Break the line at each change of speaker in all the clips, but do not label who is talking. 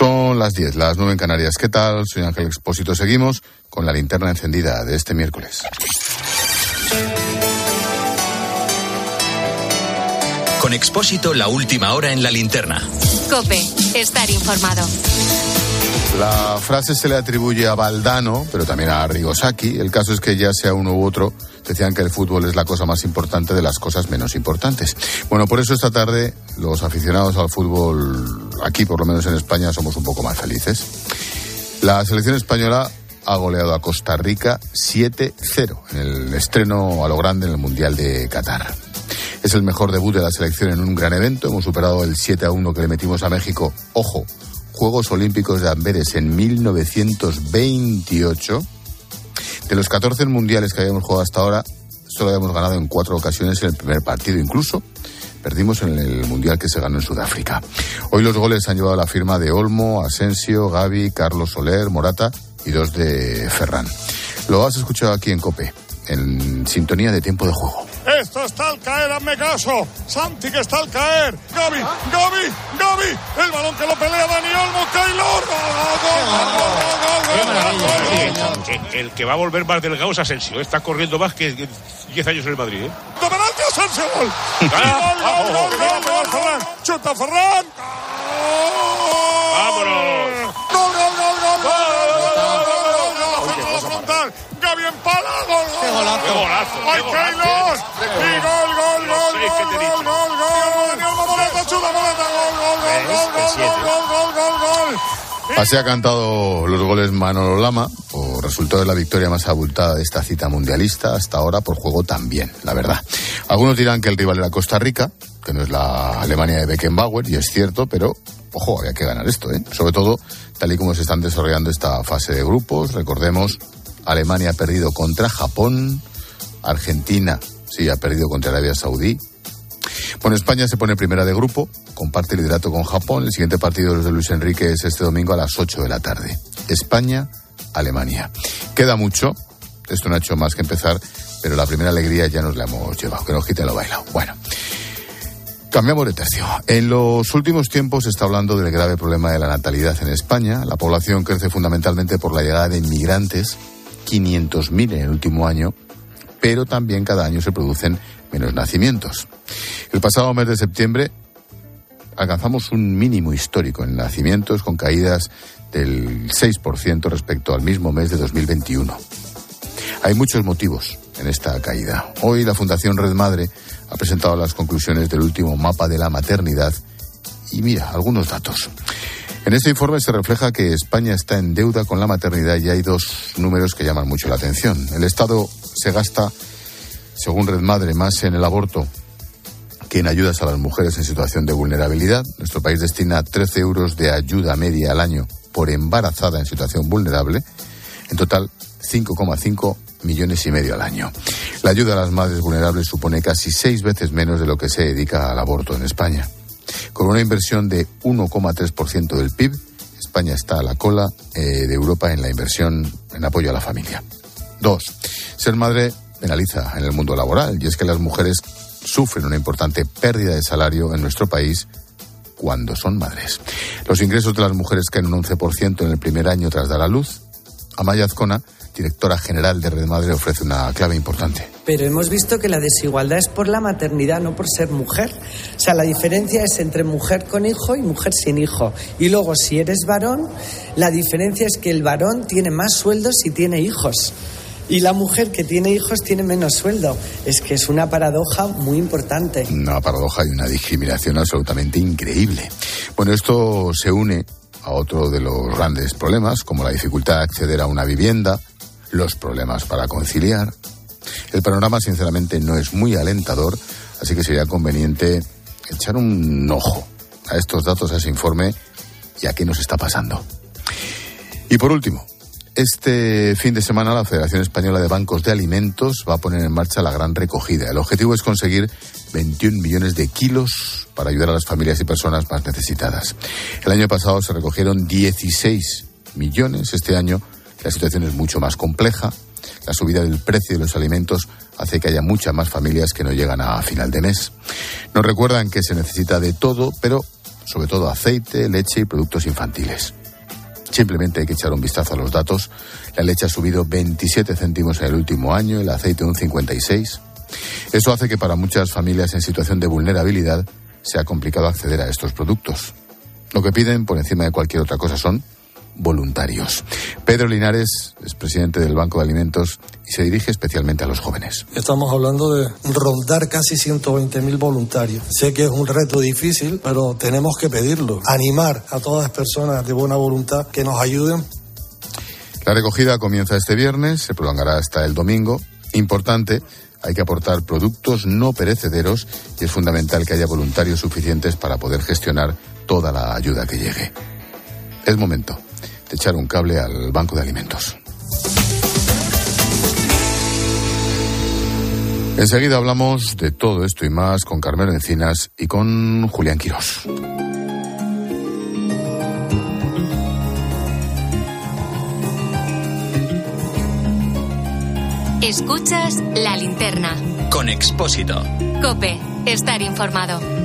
Son las 10, las 9 en Canarias. ¿Qué tal? Soy Ángel Expósito. Seguimos con la linterna encendida de este miércoles.
Con Expósito, la última hora en la linterna.
Cope, estar informado.
La frase se le atribuye a Valdano, pero también a Rigosaki. El caso es que ya sea uno u otro, decían que el fútbol es la cosa más importante de las cosas menos importantes. Bueno, por eso esta tarde los aficionados al fútbol, aquí por lo menos en España, somos un poco más felices. La selección española ha goleado a Costa Rica 7-0 en el estreno a lo grande en el Mundial de Qatar. Es el mejor debut de la selección en un gran evento. Hemos superado el 7-1 que le metimos a México. Ojo, Juegos Olímpicos de Amberes en 1928. De los 14 mundiales que habíamos jugado hasta ahora, solo habíamos ganado en cuatro ocasiones en el primer partido. Incluso perdimos en el mundial que se ganó en Sudáfrica. Hoy los goles han llevado la firma de Olmo, Asensio, Gaby, Carlos Soler, Morata y dos de Ferran. Lo has escuchado aquí en Cope, en sintonía de tiempo de juego.
Esto está al caer, hazme caso. Santi que está al caer. Gaby, Gaby, Gaby. El balón que lo pelea Dani Olmo. Keylor.
El que va a volver más delgado es Asensio. Está corriendo más que 10 años en el Madrid. ¿eh?
¡Penalti Asensio! ¡Gol! ¡Gol, gol, gol, gol, gol, Ferran! ¡Chuta Ferran!
¡Vámonos!
¡Gol, gol, gol, gol, gol! ¡Gol, gol, frontal! ¡Gaby empala! ¡Gol, gol!
¡Qué golazo!
¡Ay, ¡Y gol, gol, gol, gol, gol, gol, gol! ¡Daniel Modoleta, chuta ¡Gol, gol, gol, gol, gol, gol, gol, gol!
Así ha cantado los goles Manolo Lama, por resultado de la victoria más abultada de esta cita mundialista, hasta ahora por juego también, la verdad. Algunos dirán que el rival era Costa Rica, que no es la Alemania de Beckenbauer, y es cierto, pero ojo, había que ganar esto, ¿eh? sobre todo tal y como se están desarrollando esta fase de grupos. Recordemos, Alemania ha perdido contra Japón, Argentina sí ha perdido contra Arabia Saudí. Bueno, España se pone primera de grupo, comparte liderato con Japón. El siguiente partido de Luis Enrique es este domingo a las 8 de la tarde. España, Alemania. Queda mucho, esto no ha hecho más que empezar, pero la primera alegría ya nos la hemos llevado, que nos quiten lo bailado. Bueno. Cambiamos de tercio. En los últimos tiempos se está hablando del grave problema de la natalidad en España. La población crece fundamentalmente por la llegada de inmigrantes, 500.000 en el último año, pero también cada año se producen menos nacimientos. El pasado mes de septiembre alcanzamos un mínimo histórico en nacimientos con caídas del 6% respecto al mismo mes de 2021. Hay muchos motivos en esta caída. Hoy la Fundación Red Madre ha presentado las conclusiones del último mapa de la maternidad y mira, algunos datos. En este informe se refleja que España está en deuda con la maternidad y hay dos números que llaman mucho la atención. El Estado se gasta, según Red Madre, más en el aborto que en ayudas a las mujeres en situación de vulnerabilidad. Nuestro país destina 13 euros de ayuda media al año por embarazada en situación vulnerable. En total, 5,5 millones y medio al año. La ayuda a las madres vulnerables supone casi seis veces menos de lo que se dedica al aborto en España. Con una inversión de 1,3% del PIB, España está a la cola eh, de Europa en la inversión en apoyo a la familia. Dos, ser madre penaliza en el mundo laboral y es que las mujeres sufren una importante pérdida de salario en nuestro país cuando son madres. Los ingresos de las mujeres caen un 11% en el primer año tras dar a luz. Amaya Azcona, directora general de Red Madre, ofrece una clave importante.
Pero hemos visto que la desigualdad es por la maternidad, no por ser mujer. O sea, la diferencia es entre mujer con hijo y mujer sin hijo. Y luego, si eres varón, la diferencia es que el varón tiene más sueldo si tiene hijos. Y la mujer que tiene hijos tiene menos sueldo. Es que es una paradoja muy importante.
Una paradoja y una discriminación absolutamente increíble. Bueno, esto se une a otro de los grandes problemas, como la dificultad de acceder a una vivienda, los problemas para conciliar. El panorama, sinceramente, no es muy alentador, así que sería conveniente echar un ojo a estos datos, a ese informe y a qué nos está pasando. Y por último, este fin de semana la Federación Española de Bancos de Alimentos va a poner en marcha la gran recogida. El objetivo es conseguir 21 millones de kilos para ayudar a las familias y personas más necesitadas. El año pasado se recogieron 16 millones. Este año la situación es mucho más compleja. La subida del precio de los alimentos hace que haya muchas más familias que no llegan a final de mes. Nos recuerdan que se necesita de todo, pero sobre todo aceite, leche y productos infantiles. Simplemente hay que echar un vistazo a los datos. La leche ha subido 27 céntimos en el último año, el aceite un 56. Eso hace que para muchas familias en situación de vulnerabilidad sea complicado acceder a estos productos. Lo que piden, por encima de cualquier otra cosa, son voluntarios. Pedro Linares es presidente del Banco de Alimentos y se dirige especialmente a los jóvenes.
Estamos hablando de rondar casi 120.000 voluntarios. Sé que es un reto difícil, pero tenemos que pedirlo. Animar a todas las personas de buena voluntad que nos ayuden.
La recogida comienza este viernes, se prolongará hasta el domingo. Importante, hay que aportar productos no perecederos y es fundamental que haya voluntarios suficientes para poder gestionar toda la ayuda que llegue. Es momento echar un cable al Banco de Alimentos. Enseguida hablamos de todo esto y más con Carmelo Encinas y con Julián Quirós.
Escuchas la linterna.
Con Expósito.
Cope, estar informado.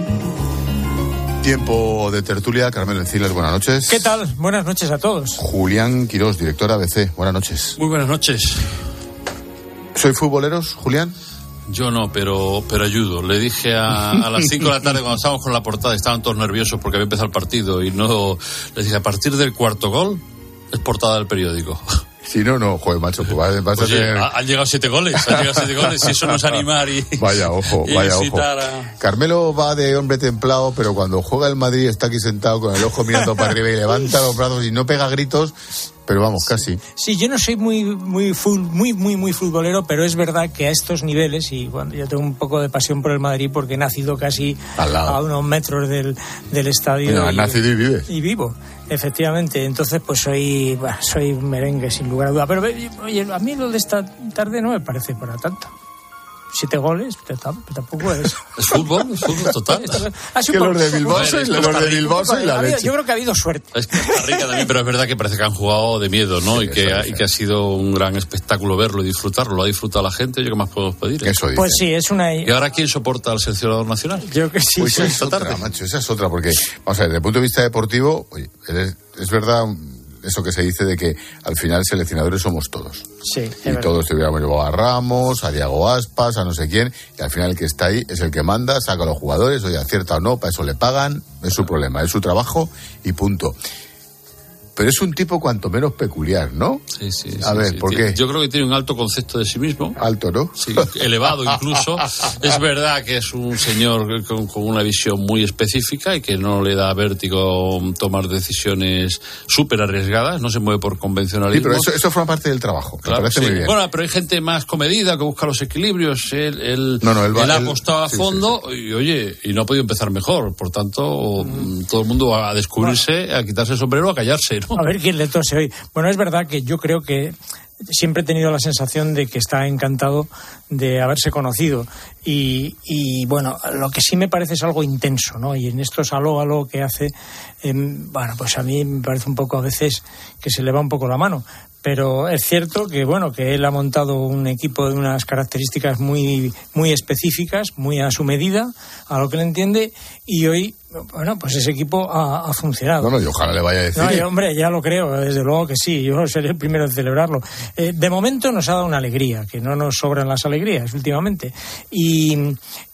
Tiempo de tertulia, Carmelo Encinas, buenas noches.
¿Qué tal? Buenas noches a todos.
Julián Quirós, director ABC, buenas noches.
Muy buenas noches.
¿Soy futboleros, Julián?
Yo no, pero, pero ayudo. Le dije a, a las 5 de la tarde cuando estábamos con la portada, estaban todos nerviosos porque había empezado el partido y no. Les dije, a partir del cuarto gol es portada del periódico.
Si no, no, joder, macho, pues vas, vas a tener...
ha- han llegado siete goles, han llegado siete goles y eso no es animar y.
Vaya ojo,
y
vaya ojo.
a-
Carmelo va de hombre templado, pero cuando juega el Madrid está aquí sentado con el ojo mirando para arriba y levanta los brazos y no pega gritos, pero vamos, casi.
Sí, yo no soy muy, muy, muy, muy, muy futbolero, pero es verdad que a estos niveles, y cuando yo tengo un poco de pasión por el Madrid porque he nacido casi a unos metros del, del estadio.
Bueno, has nacido y vives.
Y vivo, efectivamente. Entonces, pues soy, bueno, soy merengue, sin lugar a duda. Pero, oye, a mí lo de esta tarde no me parece para tanto. Siete goles, pero tam- pero tampoco es.
Es fútbol, es fútbol total.
Ha sido
Que los de Bilbao
es
los de. Bilbao la leche.
yo creo que ha habido suerte.
Es Costa Rica también, pero es verdad que parece que han jugado de miedo, ¿no?
Sí,
y, que,
eso
ha- y que ha sido un gran espectáculo verlo y disfrutarlo. Lo ha disfrutado la gente, yo qué más podemos pedir.
Eso dice.
Pues sí, es una.
¿Y ahora quién soporta al seleccionador nacional?
Yo que sí.
Pues esa es otra,
tarde.
macho, esa es otra, porque, vamos a ver, desde el punto de vista deportivo, oye, es, es verdad eso que se dice de que al final seleccionadores somos todos.
Sí,
Y
verdad.
todos te hubiéramos llevado a Ramos, a Diego Aspas, a no sé quién, y al final el que está ahí es el que manda, saca a los jugadores, oye, acierta o no, para eso le pagan, es su problema, es su trabajo y punto. Pero es un tipo cuanto menos peculiar, ¿no?
Sí, sí.
A
sí,
ver,
sí.
¿por qué?
Yo creo que tiene un alto concepto de sí mismo.
Alto, ¿no?
Sí, elevado incluso. Es verdad que es un señor con, con una visión muy específica y que no le da vértigo tomar decisiones súper arriesgadas, no se mueve por
Sí,
convencionalismo.
pero eso, eso forma parte del trabajo.
Claro,
parece
sí.
muy bien.
Bueno, pero hay gente más comedida que busca los equilibrios. Él, él,
No, no, él va-
él ha apostado a
sí,
fondo y, oye, y no ha podido empezar mejor. Por tanto, mm, todo el mundo va a descubrirse, a quitarse el sombrero, a callarse.
A ver quién le tose hoy. Bueno, es verdad que yo creo que siempre he tenido la sensación de que está encantado de haberse conocido. Y, bueno, lo que sí me parece es algo intenso, ¿no? Y en estos aló, aló que hace, em, bueno, pues a mí me parece un poco a veces que se le va un poco la mano. Pero es cierto que, bueno, que él ha montado un equipo de unas características muy, muy específicas, muy a su medida, a lo que le entiende, y hoy, bueno, pues ese equipo ha, ha funcionado.
No, no, y ojalá le vaya a decir.
No, yo, hombre, ya lo creo, desde luego que sí, yo seré el primero en celebrarlo. Eh, de momento nos ha dado una alegría, que no nos sobran las alegrías últimamente. Y,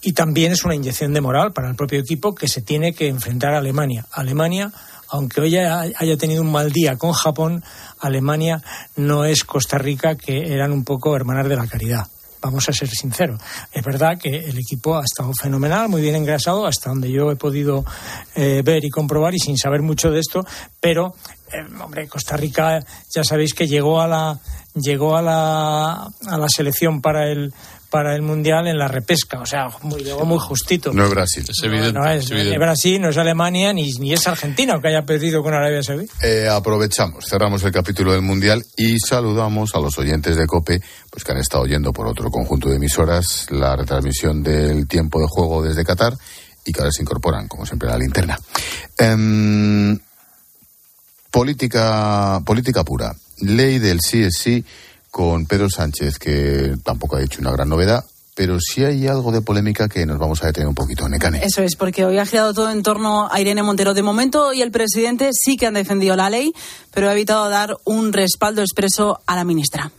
y también es una inyección de moral para el propio equipo que se tiene que enfrentar a Alemania. Alemania, aunque hoy haya tenido un mal día con Japón, Alemania no es Costa Rica, que eran un poco hermanas de la caridad. Vamos a ser sinceros. Es verdad que el equipo ha estado fenomenal, muy bien engrasado, hasta donde yo he podido eh, ver y comprobar y sin saber mucho de esto, pero, eh, hombre, Costa Rica ya sabéis que llegó a la llegó a la, a la selección para el para el mundial en la repesca, o sea, muy, llegó muy justito.
No es Brasil.
Es evidente.
No es,
es evidente.
ni Brasil, no es Alemania, ni, ni es Argentina, aunque haya perdido con Arabia Saudí.
Eh, aprovechamos, cerramos el capítulo del Mundial y saludamos a los oyentes de COPE, pues que han estado oyendo por otro conjunto de emisoras la retransmisión del tiempo de juego desde Qatar y que ahora se incorporan, como siempre, a la linterna. Em, política, política pura. Ley del sí es sí con Pedro Sánchez, que tampoco ha dicho una gran novedad, pero sí hay algo de polémica que nos vamos a detener un poquito, Necane.
Eso es, porque hoy ha girado todo en torno a Irene Montero. De momento, y el presidente sí que han defendido la ley, pero ha evitado dar un respaldo expreso a la ministra.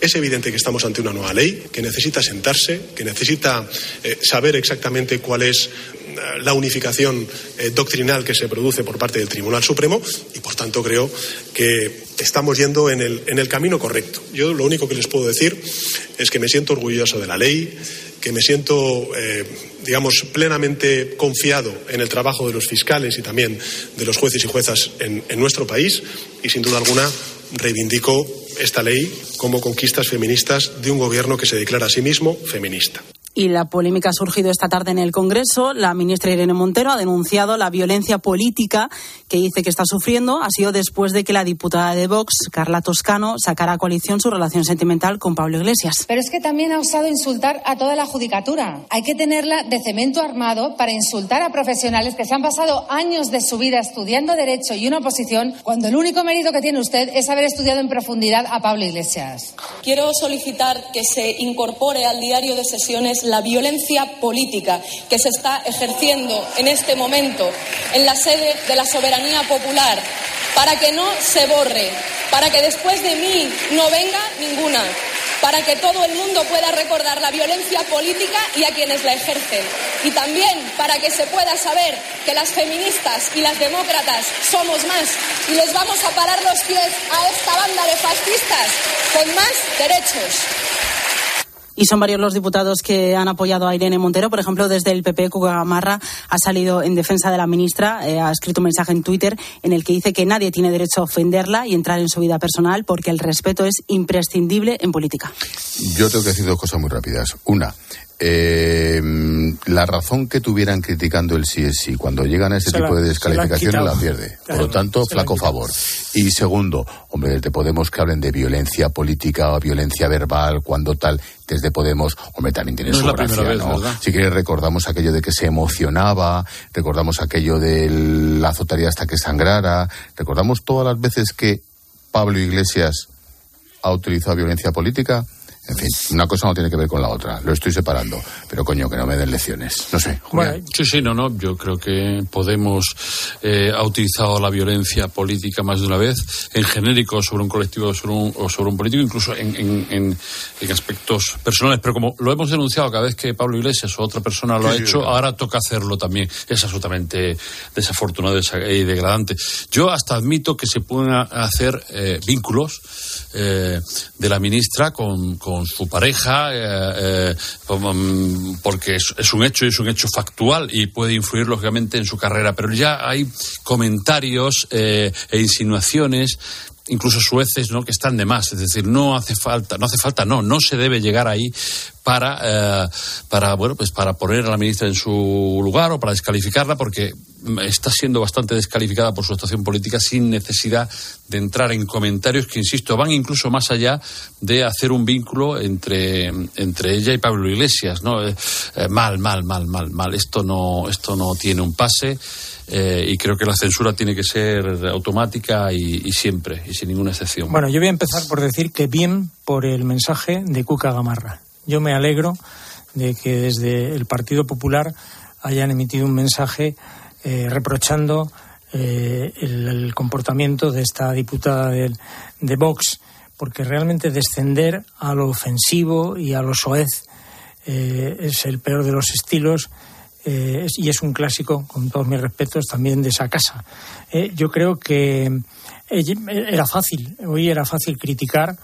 Es evidente que estamos ante una nueva ley que necesita sentarse, que necesita eh, saber exactamente cuál es la unificación eh, doctrinal que se produce por parte del Tribunal Supremo y, por tanto, creo que estamos yendo en el, camino correcto. Yo lo único que les puedo decir es que me siento orgulloso de la ley, que me siento, digamos, plenamente confiado en el trabajo de los fiscales y también de los jueces y juezas en, en nuestro país y, sin duda alguna, reivindico esta ley como conquistas feministas de un gobierno que se declara a sí mismo feminista.
Y la polémica ha surgido esta tarde en el Congreso. La ministra Irene Montero ha denunciado la violencia política que dice que está sufriendo. Ha sido después de que la diputada de Vox, Carla Toscano, sacara a coalición su relación sentimental con Pablo Iglesias.
Pero es que también ha osado insultar a toda la judicatura. Hay que tenerla de cemento armado para insultar a profesionales que se han pasado años de su vida estudiando Derecho y una oposición, cuando el único mérito que tiene usted es haber estudiado en profundidad a Pablo Iglesias.
Quiero solicitar que se incorpore al diario de sesiones la violencia política que se está ejerciendo en este momento en la sede de la soberanía popular, para que no se borre, para que después de mí no venga ninguna, para que todo el mundo pueda recordar la violencia política y a quienes la ejercen. Y también para que se pueda saber que las feministas y las demócratas somos más y les vamos a parar los pies a esta banda de fascistas con más derechos.
Y son varios los diputados que han apoyado a Irene Montero. Por ejemplo, desde el PP, Cuga Gamarra ha salido en defensa de la ministra, eh, ha escrito un mensaje en Twitter en el que dice que nadie tiene derecho a ofenderla y entrar en su vida personal porque el respeto es imprescindible en política.
Yo tengo que decir dos cosas muy rápidas. Una, eh, la razón que tuvieran criticando el sí es sí, cuando llegan a ese tipo de descalificaciones la, pierde. Por lo tanto, flaco favor. Y segundo, hombre, desde Podemos que hablen de violencia política o violencia verbal, cuando tal, desde Podemos, hombre, también tiene su gracia, ¿no? Si quieres recordamos aquello de que se emocionaba, recordamos aquello del la azotaría hasta que sangrara, recordamos todas las veces que Pablo Iglesias ha utilizado violencia política en fin, una cosa no tiene que ver con la otra. Lo estoy separando. Pero coño, que no me den lecciones. No sé.
sí, sí, no, no. Yo creo que Podemos eh, ha utilizado la violencia política más de una vez, en genérico sobre un colectivo o sobre un, o sobre un político, incluso en, en, en, aspectos personales. Pero como lo hemos denunciado cada vez que Pablo Iglesias o otra persona lo ha hecho, ahora toca hacerlo también. Es absolutamente desafortunado y degradante. Yo hasta admito que se pueden hacer eh, vínculos eh, de la ministra con con su pareja, eh, eh, mm, porque es, un hecho y es un hecho factual y puede influir lógicamente en su carrera. Pero ya hay comentarios eh, e insinuaciones incluso sueces no que están de más es decir no hace falta no hace falta no no se debe llegar ahí para para bueno pues para poner a la ministra en su lugar o para descalificarla porque está siendo bastante descalificada por su actuación política sin necesidad de entrar en comentarios que, insisto, van incluso más allá de hacer un vínculo entre, entre ella y Pablo Iglesias, ¿no? Eh, eh, mal, mal, mal, mal, mal. Esto no, esto no tiene un pase. Eh, y creo que la censura tiene que ser automática y, siempre, y sin ninguna excepción.
Bueno, yo voy a empezar por decir que bien por el mensaje de Cuca Gamarra. Yo me alegro de que desde el Partido Popular hayan emitido un mensaje eh, reprochando eh, el, comportamiento de esta diputada de, de, Vox, porque realmente descender a lo ofensivo y a lo soez es el peor de los estilos. Y es un clásico, con todos mis respetos, también de esa casa. yo creo que era fácil, hoy era fácil criticar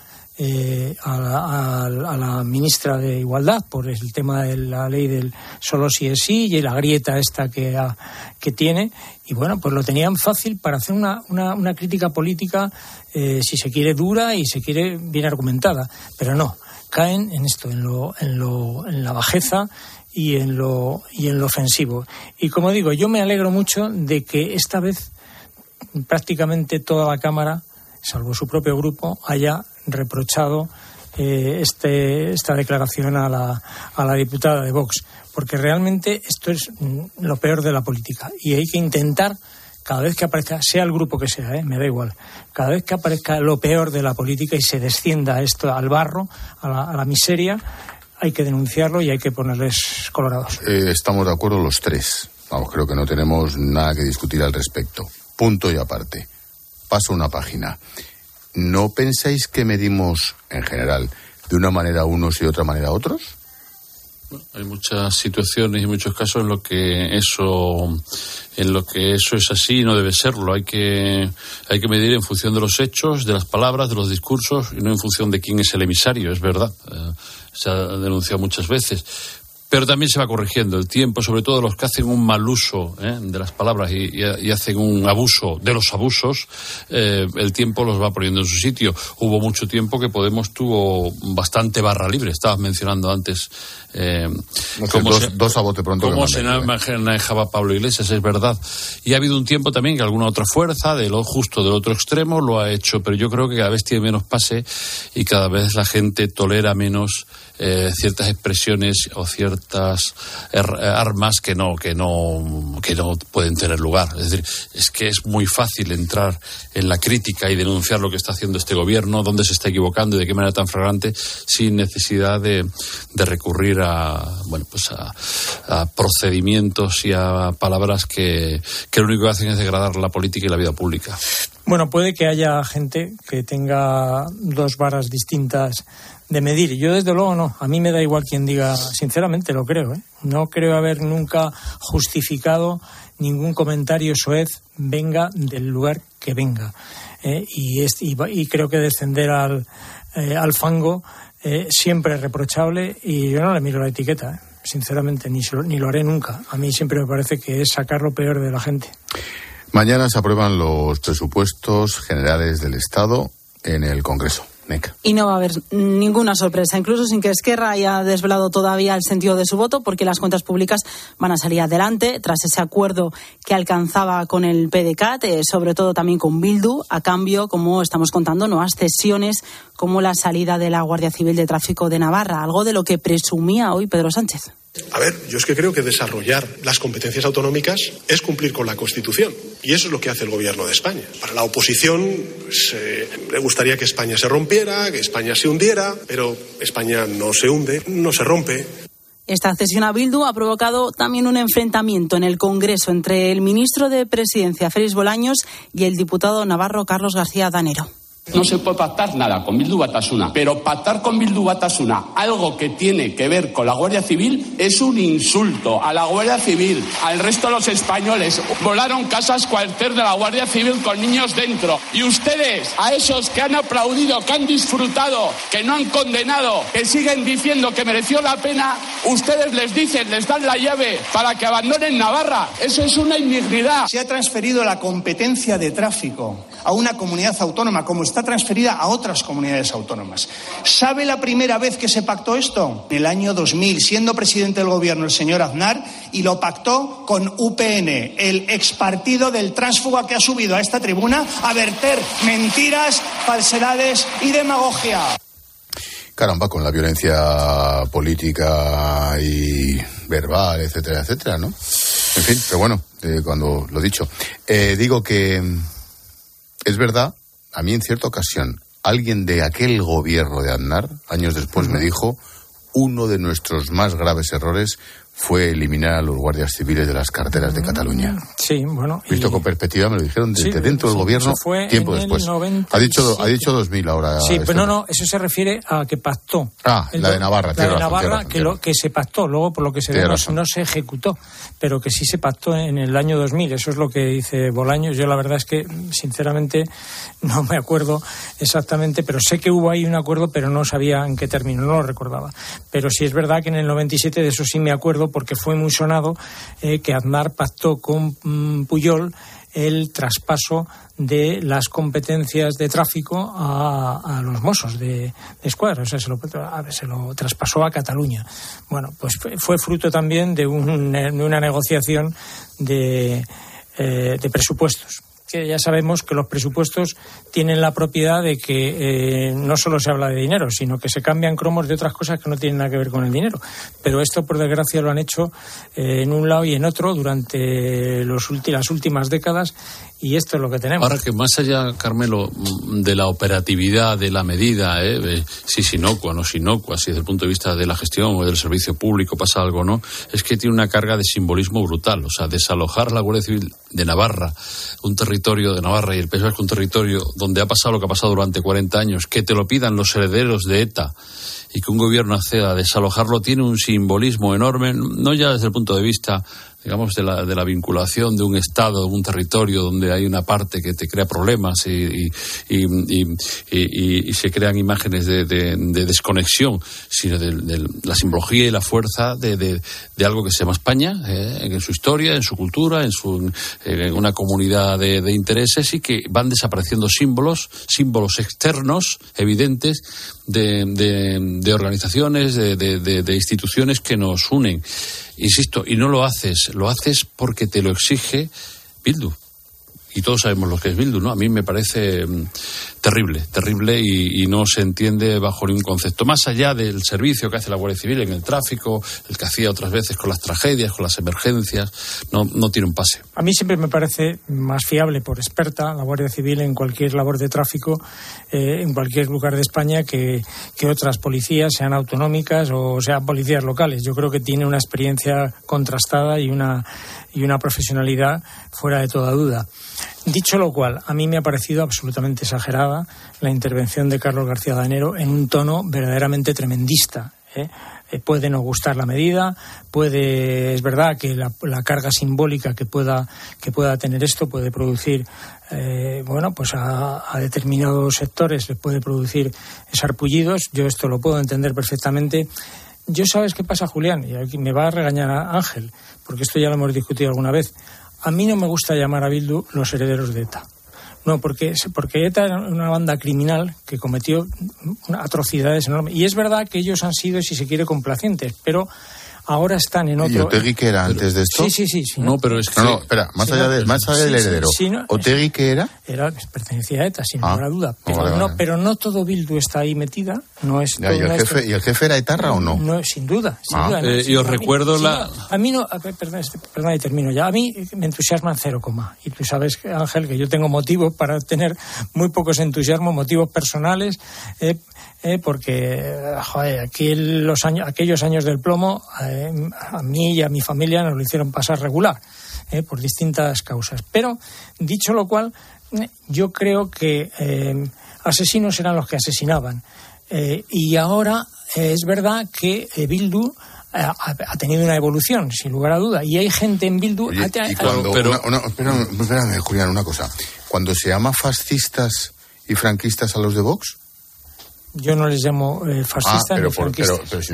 eh, a, la, ministra de Igualdad por el tema de la ley del solo si es sí y la grieta esta que, que tiene. Y bueno, pues lo tenían fácil para hacer una, una, crítica política, eh, si se quiere, dura y se quiere bien argumentada. Pero no, caen en esto, en, lo, en, lo, en la bajeza y en, lo, y en lo ofensivo. Y como digo, yo me alegro mucho de que esta vez prácticamente toda la Cámara salvo su propio grupo, haya reprochado eh, este, esta declaración a la, a la diputada de Vox, porque realmente esto es mm, lo peor de la política y hay que intentar cada vez que aparezca, sea el grupo que sea, eh, me da igual, cada vez que aparezca lo peor de la política y se descienda esto al barro, a la, a la miseria, hay que denunciarlo y hay que ponerles colorados.
Eh, estamos de acuerdo los tres. Vamos, creo que no tenemos nada que discutir al respecto. Punto y aparte. Paso una página. ¿No pensáis que medimos, en general, de una manera unos y de otra manera otros?
hay muchas situaciones y muchos casos en lo que eso en lo que eso es así y no debe serlo hay que hay que medir en función de los hechos de las palabras de los discursos y no en función de quién es el emisario es verdad eh, se ha denunciado muchas veces pero también se va corrigiendo el tiempo, sobre todo los que hacen un mal uso ¿eh? de las palabras y, hacen un abuso de los abusos, eh, el tiempo los va poniendo en su sitio. Hubo mucho tiempo que Podemos tuvo bastante barra libre, estabas mencionando antes.
Eh, cómo se, dos a bote pronto.
Cómo se manejaba Pablo Iglesias, es verdad. Y ha habido un tiempo también que alguna otra fuerza, de lo justo del otro extremo, lo ha hecho, pero yo creo que cada vez tiene menos pase y cada vez la gente tolera menos eh, ciertas expresiones o ciertas armas que no que no que no pueden tener lugar. Es decir es que es muy fácil entrar en la crítica y denunciar lo que está haciendo este gobierno dónde se está equivocando y de qué manera tan flagrante sin necesidad de, recurrir a bueno pues a, procedimientos y a palabras que, que lo único que hacen es degradar la política y la vida pública
bueno puede que haya gente que tenga dos varas distintas de medir. Yo desde luego no. A mí me da igual quien diga, sinceramente lo creo. ¿eh? No creo haber nunca justificado ningún comentario soez venga del lugar que venga. ¿eh? Y, y, creo que descender al, eh, al fango siempre es reprochable y yo no le miro la etiqueta. Sinceramente, ni, ni lo haré nunca. A mí siempre me parece que es sacar lo peor de la gente.
Mañana se aprueban los presupuestos generales del Estado en el Congreso.
Y no va a haber ninguna sorpresa, incluso sin que Esquerra haya desvelado todavía el sentido de su voto, porque las cuentas públicas van a salir adelante tras ese acuerdo que alcanzaba con el PDCAT, eh, sobre todo también con Bildu, a cambio, como estamos contando, nuevas cesiones como la salida de la Guardia Civil de Tráfico de Navarra, algo de lo que presumía hoy Pedro Sánchez.
A ver, yo es que creo que desarrollar las competencias autonómicas es cumplir con la Constitución. Y eso es lo que hace el Gobierno de España. Para la oposición le gustaría que España se rompiera, que España se hundiera, pero España no se hunde, no se rompe.
Esta cesión a Bildu ha provocado también un enfrentamiento en el Congreso entre el ministro de Presidencia, Félix Bolaños, y el diputado navarro Carlos García Danero.
No se puede pactar nada con Bildu Batasuna, pero pactar con Bildu Batasuna algo que tiene que ver con la Guardia Civil es un insulto a la Guardia Civil, al resto de los españoles. Volaron casas cuartel de la Guardia Civil con niños dentro. Y ustedes, a esos que han aplaudido, que han disfrutado, que no han condenado, que siguen diciendo que mereció la pena, ustedes les dicen, les dan la llave para que abandonen Navarra. Eso es una indignidad.
Se ha transferido la competencia de tráfico a una comunidad autónoma como está transferida a otras comunidades autónomas. ¿Sabe la primera vez que se pactó esto? En el año 2000, siendo presidente del gobierno el señor Aznar, y lo pactó con UPN, el ex partido del tránsfuga que ha subido a esta tribuna a verter mentiras, falsedades y demagogia.
Caramba, con la violencia política y verbal, etcétera, etcétera, ¿no? En fin, pero bueno, cuando lo dicho. Eh, digo que es verdad a mí en cierta ocasión alguien de aquel gobierno de Aznar, años después, me dijo, uno de nuestros más graves errores fue eliminar a los guardias civiles de las carteras de Cataluña.
Sí, bueno.
Visto con perspectiva, me lo dijeron desde dentro del gobierno tiempo después. ha dicho ha dicho 2000 ahora.
Sí, pero no, no, eso se refiere a que pactó.
Ah, la de Navarra.
La de Navarra, que, lo, que se pactó, luego por lo que se ve no, se ejecutó, pero que sí se pactó en el año 2000. Eso es lo que dice Bolaños. Yo la verdad es que, sinceramente, no me acuerdo exactamente, pero sé que hubo ahí un acuerdo, pero no sabía en qué término, no lo recordaba. Pero sí es verdad que en el 97 de eso sí me acuerdo porque fue muy sonado eh, que Aznar pactó con mm, Puyol el traspaso de las competencias de tráfico a, los mozos de, escuadra. O sea, se lo, se lo, traspasó a Cataluña. Bueno, pues fue, fruto también de, una negociación de, eh, de presupuestos que ya sabemos que los presupuestos tienen la propiedad de que eh, no solo se habla de dinero, sino que se cambian cromos de otras cosas que no tienen nada que ver con el dinero. Pero esto, por desgracia, lo han hecho eh, en un lado y en otro durante los las últimas décadas y esto es lo que tenemos.
Ahora que más allá, Carmelo, mm, de la operatividad de la medida, ¿eh? si es inocua, no es inocua, si desde el punto de vista de la gestión o del servicio público pasa algo, ¿no? Es que tiene una carga de simbolismo brutal. O sea, desalojar la Guardia Civil de Navarra, un territorio de Navarra y el País Vasco, un territorio donde ha pasado lo que ha pasado durante 40 años, que te lo pidan los herederos de ETA y que un gobierno acceda a desalojarlo, tiene un simbolismo enorme, no ya desde el punto de vista digamos, de la, de la vinculación de un Estado, de un territorio donde hay una parte que te crea problemas y, y, y, se crean imágenes de, desconexión, sino de, la simbología y la fuerza de, algo que se llama España, eh, en su historia, en su cultura, en, su, en una comunidad de, intereses y que van desapareciendo símbolos, símbolos externos, evidentes, de, organizaciones, de instituciones que nos unen. Insisto, y no lo haces, lo haces porque te lo exige Bildu y todos sabemos lo que es Bildu, ¿no? A mí me parece mm, terrible, terrible y, no se entiende bajo ningún concepto. Más allá del servicio que hace la Guardia Civil en el tráfico, el que hacía otras veces con las tragedias, con las emergencias, no, no tiene un pase.
A mí siempre me parece más fiable por experta la Guardia Civil en cualquier labor de tráfico, eh, en cualquier lugar de España, que, que otras policías, sean autonómicas o sean policías locales. Yo creo que tiene una experiencia contrastada y una, y una profesionalidad fuera de toda duda. Dicho lo cual, a mí me ha parecido absolutamente exagerada la intervención de Carlos García Danero en un tono verdaderamente tremendista. ¿eh? Eh, puede no gustar la medida, puede, es verdad que la, carga simbólica que pueda, que pueda tener esto puede producir, eh, bueno, pues a, determinados sectores le puede producir sarpullidos. Yo esto lo puedo entender perfectamente. Yo sabes qué pasa, Julián, y aquí me va a regañar a Ángel, porque esto ya lo hemos discutido alguna vez. A mí no me gusta llamar a Bildu los herederos de ETA. No, porque, porque ETA era una banda criminal que cometió atrocidades enormes. Y es verdad que ellos han sido, si se quiere, complacientes, pero ahora están en otro.
¿Y Otegui qué era antes de esto?
Sí, sí, sí.
no, pero es que.
No, no, espera, más allá, de, más allá del heredero. ¿Otegui qué era?
Era, pertenecía a ETA, sin ah, ninguna duda. Pero, no, pero no todo Bildu está ahí metida. No es,
¿y, el jefe, ¿Y el jefe era etarra o no?
No, sin duda. Sin ah. duda
eh, y os recuerdo la.
a mí no. Perdón, perdón, y termino ya. A mí me entusiasman cero coma. Y tú sabes, Ángel, que yo tengo motivos para tener muy pocos entusiasmos, motivos personales. Eh, eh, porque joder, aquí los años, aquellos años del plomo eh, a mí y a mi familia nos lo hicieron pasar regular eh, por distintas causas. Pero dicho lo cual, yo creo que asesinos eran los que asesinaban y ahora es verdad que Bildu ha, tenido una evolución, sin lugar a duda. Y hay gente en Bildu.
pero, espérame, Julián, una cosa. Cuando se llama fascistas y franquistas a los de Vox,
yo no les llamo eh, fascistas
ah, pero,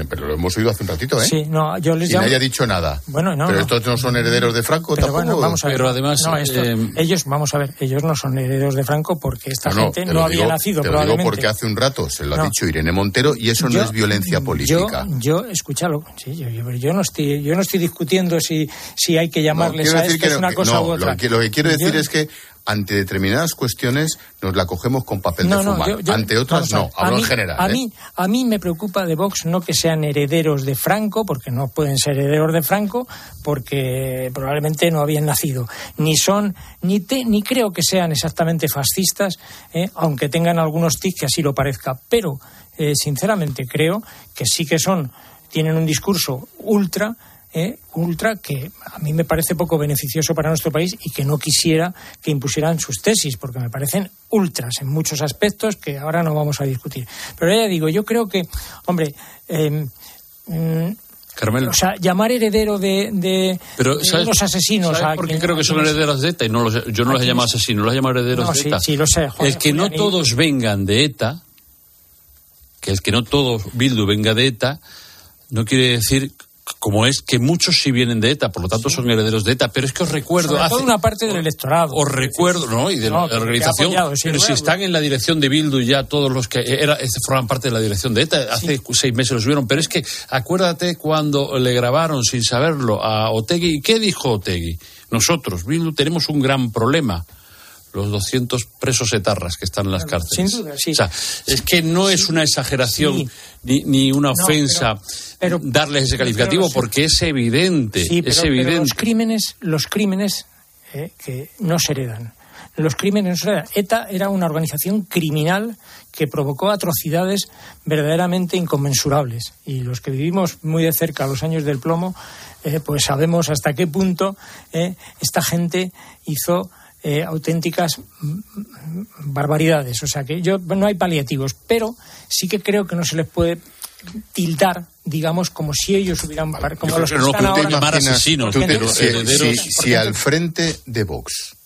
pero, lo hemos oído hace un ratito, ¿eh?
Sí, no, yo les
y nadie ha dicho nada.
Bueno, no.
Pero estos no son herederos de Franco
pero
tampoco.
Bueno, vamos a ver.
Pero además...
Eh, ellos, vamos a ver, ellos no son herederos de Franco porque esta gente no había nacido
te
probablemente.
Lo digo porque hace un rato se lo ha dicho Irene Montero y eso no es violencia política.
Yo, yo escúchalo, sí, yo, yo, no estoy, yo no estoy discutiendo si, si hay que llamarles a esto, es una cosa u otra.
Lo que, lo que quiero decir es que ante determinadas cuestiones nos la cogemos con papel de fumar. ante otras no, hablo en general.
A, ¿eh? mí, a mí me preocupa de Vox no que sean herederos de Franco, porque no pueden ser herederos de Franco, porque probablemente no habían nacido. Ni son, ni, ni creo que sean exactamente fascistas, ¿eh? aunque tengan algunos tics que así lo parezca. Pero, eh, sinceramente, creo que sí que son, tienen un discurso ultra eh, ultra que a mí me parece poco beneficioso para nuestro país y que no quisiera que impusieran sus tesis, porque me parecen ultras en muchos aspectos que ahora no vamos a discutir. Pero ya digo, yo creo que, hombre, em, mm,
Carmelo.
O sea, llamar heredero de, de, los asesinos.
¿sabes por qué creo que son herederos de ETA? Y no yo no los he llamado asesinos, los he llamado herederos de ETA.
Sí, lo sé.
el que no todos vengan de ETA, que el que no todos Bildu venga de ETA, no quiere decir como es que muchos sí vienen de ETA, por lo tanto son herederos de ETA, pero es que os recuerdo...
Sobre una parte del electorado.
Os recuerdo, ¿no? Y de la organización. pero si están en la dirección de Bildu ya todos los que era, forman parte de la dirección de ETA, hace seis meses los vieron, pero es que acuérdate cuando le grabaron sin saberlo a Otegui, ¿qué dijo Otegui? Nosotros, Bildu, tenemos un gran problema los 200 presos etarras que están en las cárceles.
Sin duda, sí.
O sea, es que no es una exageración
Sí.
ni, ni una
No,
ofensa
pero-
darles ese calificativo porque es evidente,
Sí, pero,
es evidente.
los crímenes, los crímenes eh, que no se heredan. Los crímenes no se heredan. ETA era una organización criminal que provocó atrocidades verdaderamente inconmensurables. Y los que vivimos muy de cerca los años del plomo, eh, pues sabemos hasta qué punto eh, esta gente hizo eh, auténticas mm, barbaridades. O sea que yo no hay paliativos, pero sí que creo que no se les puede tildar, digamos, como si ellos hubieran como los
que no,
están ahora.
llamar asesinos,
tú te-
pero
si-
herederos-
si- si al frente de Vox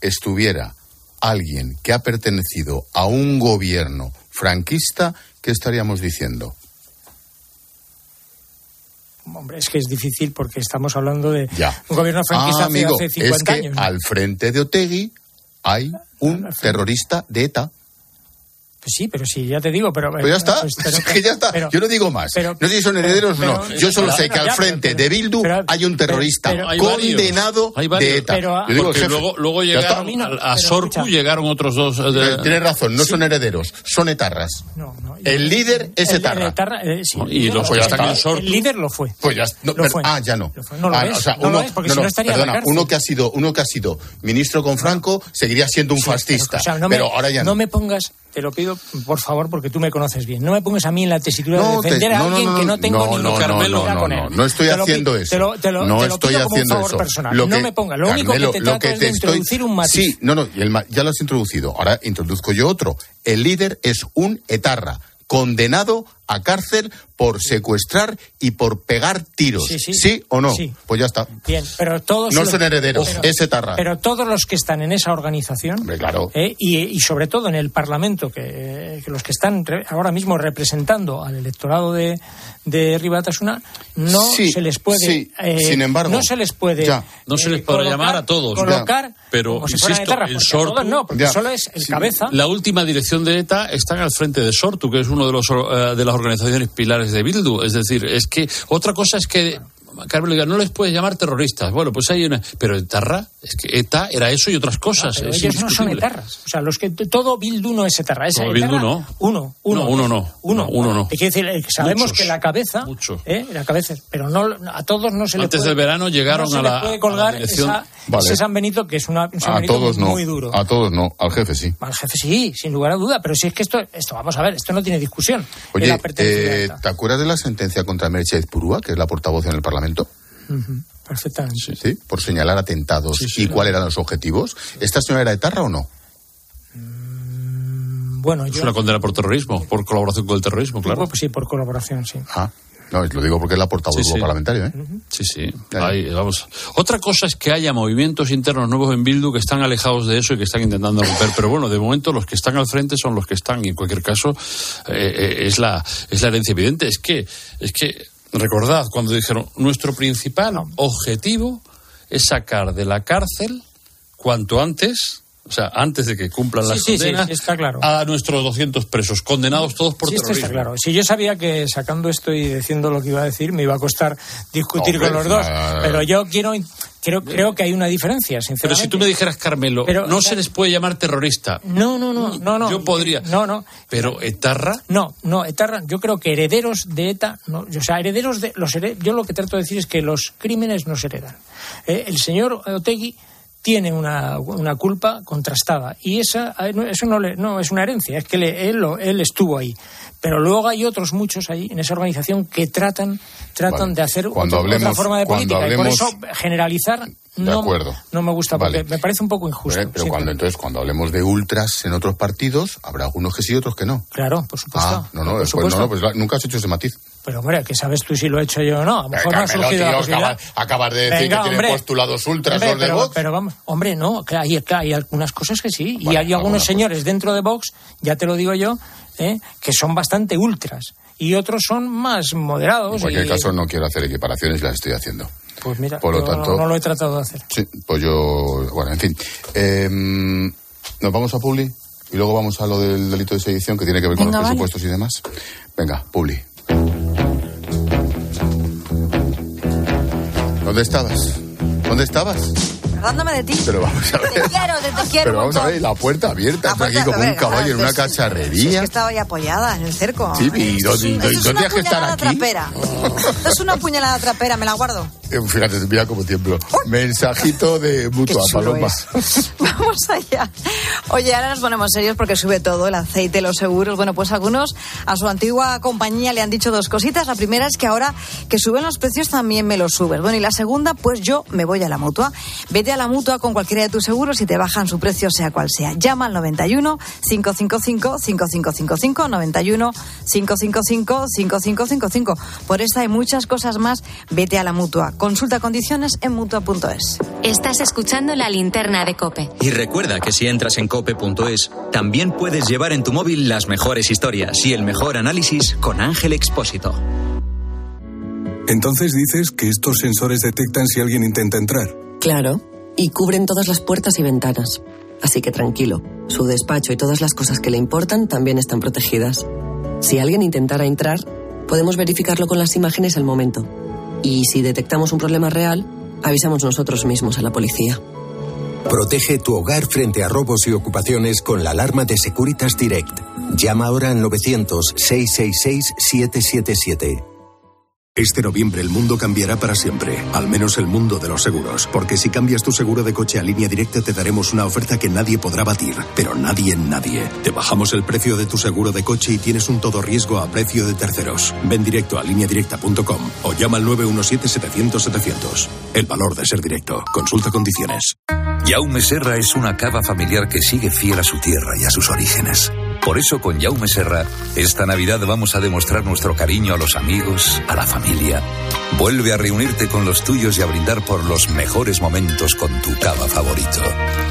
estuviera alguien que ha pertenecido a un gobierno franquista, ¿qué estaríamos diciendo?
Hombre, es que es difícil porque estamos hablando de
Ya.
un gobierno franquista
Ah,
hace-
amigo,
hace
es
50
que
años.
al frente de Otegui hay un terrorista de ETA.
Pues sí, pero sí, ya te digo, pero...
Pues ya está,
pues, pero-
es que ya está.
pero-
Yo no digo más.
pero-
no sé si son herederos o no. Yo solo
pero-
sé que al frente
pero-
de Bildu
pero-
hay un terrorista
Hay
condenado
hay varios.
de ETA.
Pero-
Yo digo,
Porque
jefe,
luego, llegaron a, a Sorcu, llegaron otros dos. eh, de-
Eh, Tienes razón, no son herederos, son etarras.
No, no.
El líder es
El-
etarra.
el etarra, eh, sí.
Y los
Pues.
El líder lo fue.
Pues ya, no,
Lo
pero-
fue.
ah, ya no.
Lo fue. No lo
Ah,
es,
o sea,
no lo
uno,
es, porque
no,
si no
no,
estaría en la
perdona, uno que ha sido, uno que ha sido ministro con Franco seguiría siendo un fascista.
No
pero ahora ya no.
me pongas, te lo pido por favor, porque tú me conoces bien. No me pongas a mí en la tesitura
No,
de defender
te-
a
no,
alguien
no,
que no tengo
no,
ningún carmelo
no,
con
no,
él.
no estoy
Te
haciendo eso.
Te lo, te lo-
no
lo
estoy haciendo
favor
eso.
personal.
Lo
no me pongas. Lo único que te trato
que
es de
estoy-
introducir un matiz.
Sí, no, no, ya lo has introducido. Ahora introduzco yo otro. El líder es un etarra condenado a cárcel por secuestrar y por pegar tiros.
Sí, sí.
o no?
Sí.
Pues ya está.
Bien, pero todos
No
los-
son herederos,
pero-
es etarra.
Pero todos los que están en esa organización
Hombre, claro.
eh, y, y sobre todo en el Parlamento, que, que los que están re- ahora mismo representando al electorado de, de Ribatasuna, no
Sí,
se les puede.
sí.
eh,
Sin embargo,
no se les puede.
ya.
No se
eh,
les podrá llamar a todos.
Colocar
Ya. Pero,
como si
insisto,
a todos
Sortu-
no, porque
Ya.
solo es el cabeza.
La última dirección de ETA está al frente de Sortu, que es uno de los eh, de las organizaciones pilares de Bildu. Es decir, es que otra cosa es que Carmen diga, no les puedes llamar terroristas. Bueno, pues hay una. Pero ETA, es que ETA era eso y otras cosas.
Pero
es
ellos no son etarras. O sea, los que todo Bildu no es etarra. Es
Todo
etarra,
Bildu no.
Uno, uno.
No, uno no.
Uno,
No, uno no.
Que decir, eh, sabemos
Muchos.
que la cabeza,
Muchos.
eh, la cabeza, pero no a todos no se les
Antes
puede,
del verano llegaron
no se
a
les
la-
puede
a la
colgar esa-
Vale.
ese San Benito que es una, un San
A
Benito
todos no.
muy duro.
A todos no. Al jefe sí.
Al jefe sí, sin lugar a duda, pero si es que esto, esto vamos a ver, esto no tiene discusión.
Oye, eh. ¿te acuerdas de la sentencia contra Mercedes Purúa, que es la portavoz en el Parlamento?
Ujú, perfectamente.
Sí. Por señalar atentados y cuáles eran los objetivos. ¿Esta señora era etarra o no?
Bueno,
Es
yo
una condena por terrorismo, por colaboración con el terrorismo, claro.
pues sí, por colaboración, sí.
Ah, no, lo digo porque es la portavoz
Sí,
del grupo
sí.
parlamentario, ¿eh?
Sí, sí. Ahí, vamos. Otra cosa es que haya movimientos internos nuevos en Bildu que están alejados de eso y que están intentando romper. Pero bueno, de momento los que están al frente son los que están. Y en cualquier caso, eh, eh, es, la, es la herencia evidente. Es que, es que, recordad cuando dijeron, nuestro principal objetivo es sacar de la cárcel cuanto antes. O sea, antes de que cumplan
Sí,
las
sí,
condenas,
sí, está claro.
a nuestros 200 presos, condenados todos por terrorismo.
está claro. Si yo sabía que sacando esto y diciendo lo que iba a decir me iba a costar discutir
Hombre,
con los dos, pero yo quiero creo creo que hay una diferencia,
Pero
sinceramente.
si tú me dijeras, Carmelo,
Pero-
no se les puede llamar terrorista.
No, no, no, no, no.
Yo podría.
No, no.
Pero Etarra.
No, no, Etarra, yo creo que herederos de ETA, no, o sea, herederos de los yo lo que trato de decir es que los crímenes no se heredan. Eh, el señor Otegui tiene una, una culpa contrastada y esa eh, eso no, le- no es una herencia, es que le- él, él estuvo ahí. Pero luego hay otros muchos ahí en esa organización que tratan tratan
Vale.
de hacer
Cuando
otra, forma de
cuando
política y por eso generalizar
De
no,
acuerdo.
no me gusta porque
Vale.
me parece un poco injusto.
Pero cuando entonces, cuando hablemos de ultras en otros partidos, habrá algunos que sí y otros que no.
Claro, por supuesto.
Ah, no, no,
por
pues,
supuesto.
no, no, pues la- nunca has hecho ese matiz.
Pero hombre, que sabes tú si lo he hecho yo o no. A lo
Eh,
mejor me ha surgido la
tío,
posibilidad.
acabas, acabas de decir
Venga,
que tiene
hombre.
postulados ultras
Hombre,
los de
pero,
Vox.
pero vamos, hombre, no, hay, hay algunas cosas que sí. y hay algunos señores dentro de Vox, ya te lo digo yo, ¿eh? que son bastante ultras. Y otros son más moderados.
En cualquier
y-
caso, no quiero hacer equiparaciones y las estoy haciendo.
Pues mira,
por lo
yo
tanto-
no lo he tratado de hacer.
Sí, pues yo. Bueno, en fin. Em, Nos vamos a Publi y luego vamos a lo del delito de sedición que tiene que ver con los
vale.
presupuestos y demás. Venga, Publi. ¿Dónde estabas? ¿Dónde estabas?
Acordándome de ti.
Pero vamos a ver.
Te quiero, te, te quiero.
Pero vamos a ver, la puerta abierta,
La
está aquí
puerta-
como un
ver,
caballo en una cacharrería.
es que estaba ahí apoyada en el cerco.
Sí, y
una
tienes que estar
puñalada
aquí.
trapera. Esto es una puñalada trapera, me la guardo.
Eh, Fíjate, mira como tiemblo. Mensajito de mutua, Paloma.
Vamos allá. Oye, ahora nos ponemos serios porque sube todo, el aceite, los seguros. Bueno, pues algunos a su antigua compañía le han dicho dos cositas. La primera es que ahora que suben los precios también me los subes. Bueno, y la segunda, pues yo me voy a la mutua. Vete a la mutua con cualquiera de tus seguros y te bajan su precio, sea cual sea. Llama al 91 555 5555 91 555 5555. Por esta y muchas cosas más, vete a la mutua. Consulta condiciones en mutua.es.
Estás escuchando la linterna de Cope.
Y recuerda que si entras en cope.es, también puedes llevar en tu móvil las mejores historias y el mejor análisis con Ángel Expósito.
Entonces dices que estos sensores detectan si alguien intenta entrar.
Claro, y cubren todas las puertas y ventanas. Así que tranquilo, su despacho y todas las cosas que le importan también están protegidas. Si alguien intentara entrar, podemos verificarlo con las imágenes al momento. Y si detectamos un problema real, avisamos nosotros mismos a la policía.
Protege tu hogar frente a robos y ocupaciones con la alarma de Securitas Direct. Llama ahora al 900-666-777.
Este noviembre el mundo cambiará para siempre, al menos el mundo de los seguros, porque si cambias tu seguro de coche a línea directa te daremos una oferta que nadie podrá batir, pero nadie en nadie. Te bajamos el precio de tu seguro de coche y tienes un todo riesgo a precio de terceros. Ven directo a lineadirecta.com o llama al 917-700-700. El valor de ser directo. Consulta condiciones.
Jaume Serra es una cava familiar que sigue fiel a su tierra y a sus orígenes. Por eso con Jaume Serra, esta Navidad vamos a demostrar nuestro cariño a los amigos, a la familia. Vuelve a reunirte con los tuyos y a brindar por los mejores momentos con tu cava favorito.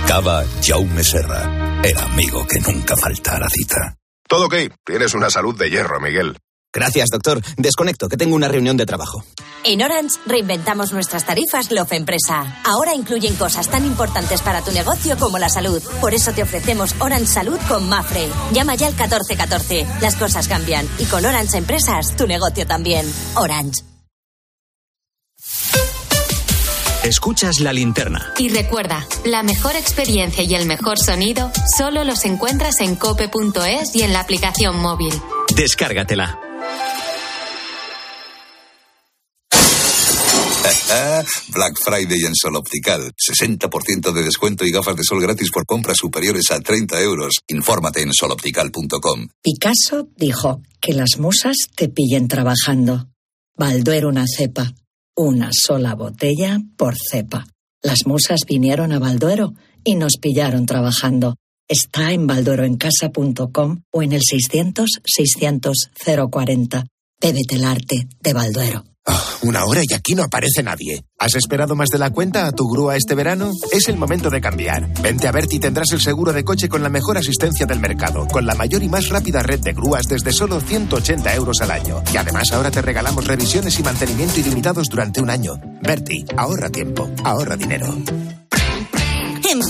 Cava Jaume Serra, el amigo que nunca falta a la cita.
Todo ok. Tienes una salud de hierro, Miguel.
Gracias, doctor. Desconecto, que tengo una reunión de trabajo.
En Orange reinventamos nuestras tarifas Love Empresa. Ahora incluyen cosas tan importantes para tu negocio como la salud. Por eso te ofrecemos Orange Salud con Mafre. Llama ya al 1414. Las cosas cambian y con Orange Empresas tu negocio también. Orange.
Escuchas la linterna.
Y recuerda, la mejor experiencia y el mejor sonido solo los encuentras en cope.es y en la aplicación móvil.
Descárgatela.
Black Friday en Sol Optical. 60% de descuento y gafas de sol gratis por compras superiores a 30 euros. Infórmate en soloptical.com.
Picasso dijo que las musas te pillen trabajando. Balduero una cepa. Una sola botella por cepa. Las musas vinieron a Balduero y nos pillaron trabajando. Está en baldueroencasa.com o en el 600 600 040. Bébete el arte de Balduero.
Una hora y aquí no aparece nadie. ¿Has esperado más de la cuenta a tu grúa este verano? Es el momento de cambiar. Vente a Berti y tendrás el seguro de coche con la mejor asistencia del mercado, con la mayor y más rápida red de grúas desde solo 180 euros al año. Y además ahora te regalamos revisiones y mantenimiento ilimitados durante un año. Berti, ahorra tiempo, ahorra dinero.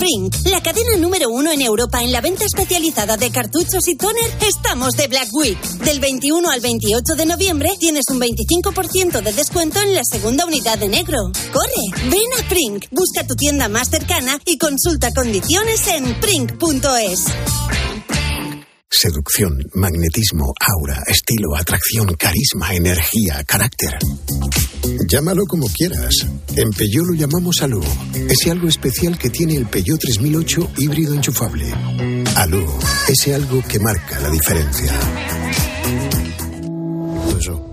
Brink, la cadena número uno en Europa en la venta especializada de cartuchos y toner, estamos de Black Week. Del 21 al 28 de noviembre tienes un 25% de descuento en la segunda unidad de negro. ¡Corre! Ven a Brink, busca tu tienda más cercana y consulta condiciones en brink.es.
Seducción, magnetismo, aura, estilo, atracción, carisma, energía, carácter. Llámalo como quieras. En Peugeot lo llamamos Alú. Ese algo especial que tiene el Peugeot 3008 híbrido enchufable. Alú, ese algo que marca la diferencia. Eso.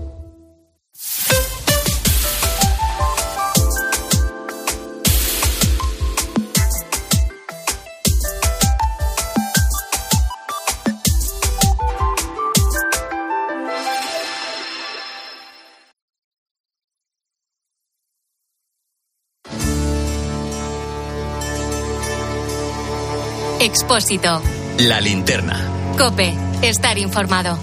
Expósito.
La linterna.
Cope. Estar informado.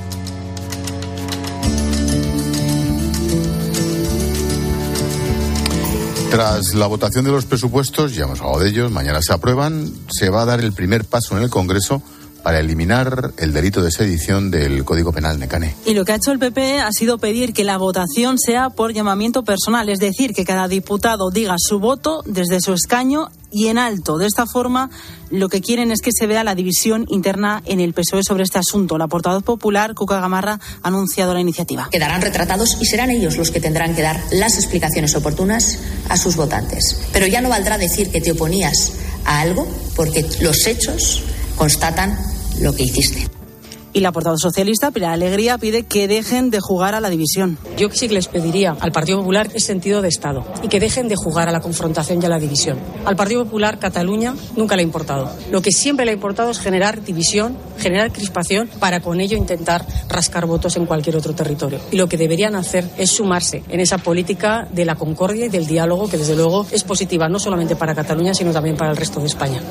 Tras la votación de los presupuestos, ya hemos hablado de ellos, mañana se aprueban, se va a dar el primer paso en el Congreso para eliminar el delito de sedición del Código Penal Necane.
Y lo que ha hecho el PP ha sido pedir que la votación sea por llamamiento personal, es decir, que cada diputado diga su voto desde su escaño y en alto. De esta forma, lo que quieren es que se vea la división interna en el PSOE sobre este asunto. La portavoz popular, Cuca Gamarra, ha anunciado la iniciativa.
Quedarán retratados y serán ellos los que tendrán que dar las explicaciones oportunas a sus votantes. Pero ya no valdrá decir que te oponías a algo porque los hechos constatan lo que hiciste.
Y la portavoz socialista, Pilar Alegría, pide que dejen de jugar a la división.
Yo sí que les pediría al Partido Popular el sentido de Estado y que dejen de jugar a la confrontación y a la división. Al Partido Popular Cataluña nunca le ha importado. Lo que siempre le ha importado es generar división, generar crispación para con ello intentar rascar votos en cualquier otro territorio. Y lo que deberían hacer es sumarse en esa política de la concordia y del diálogo que desde luego es positiva no solamente para Cataluña sino también para el resto de España.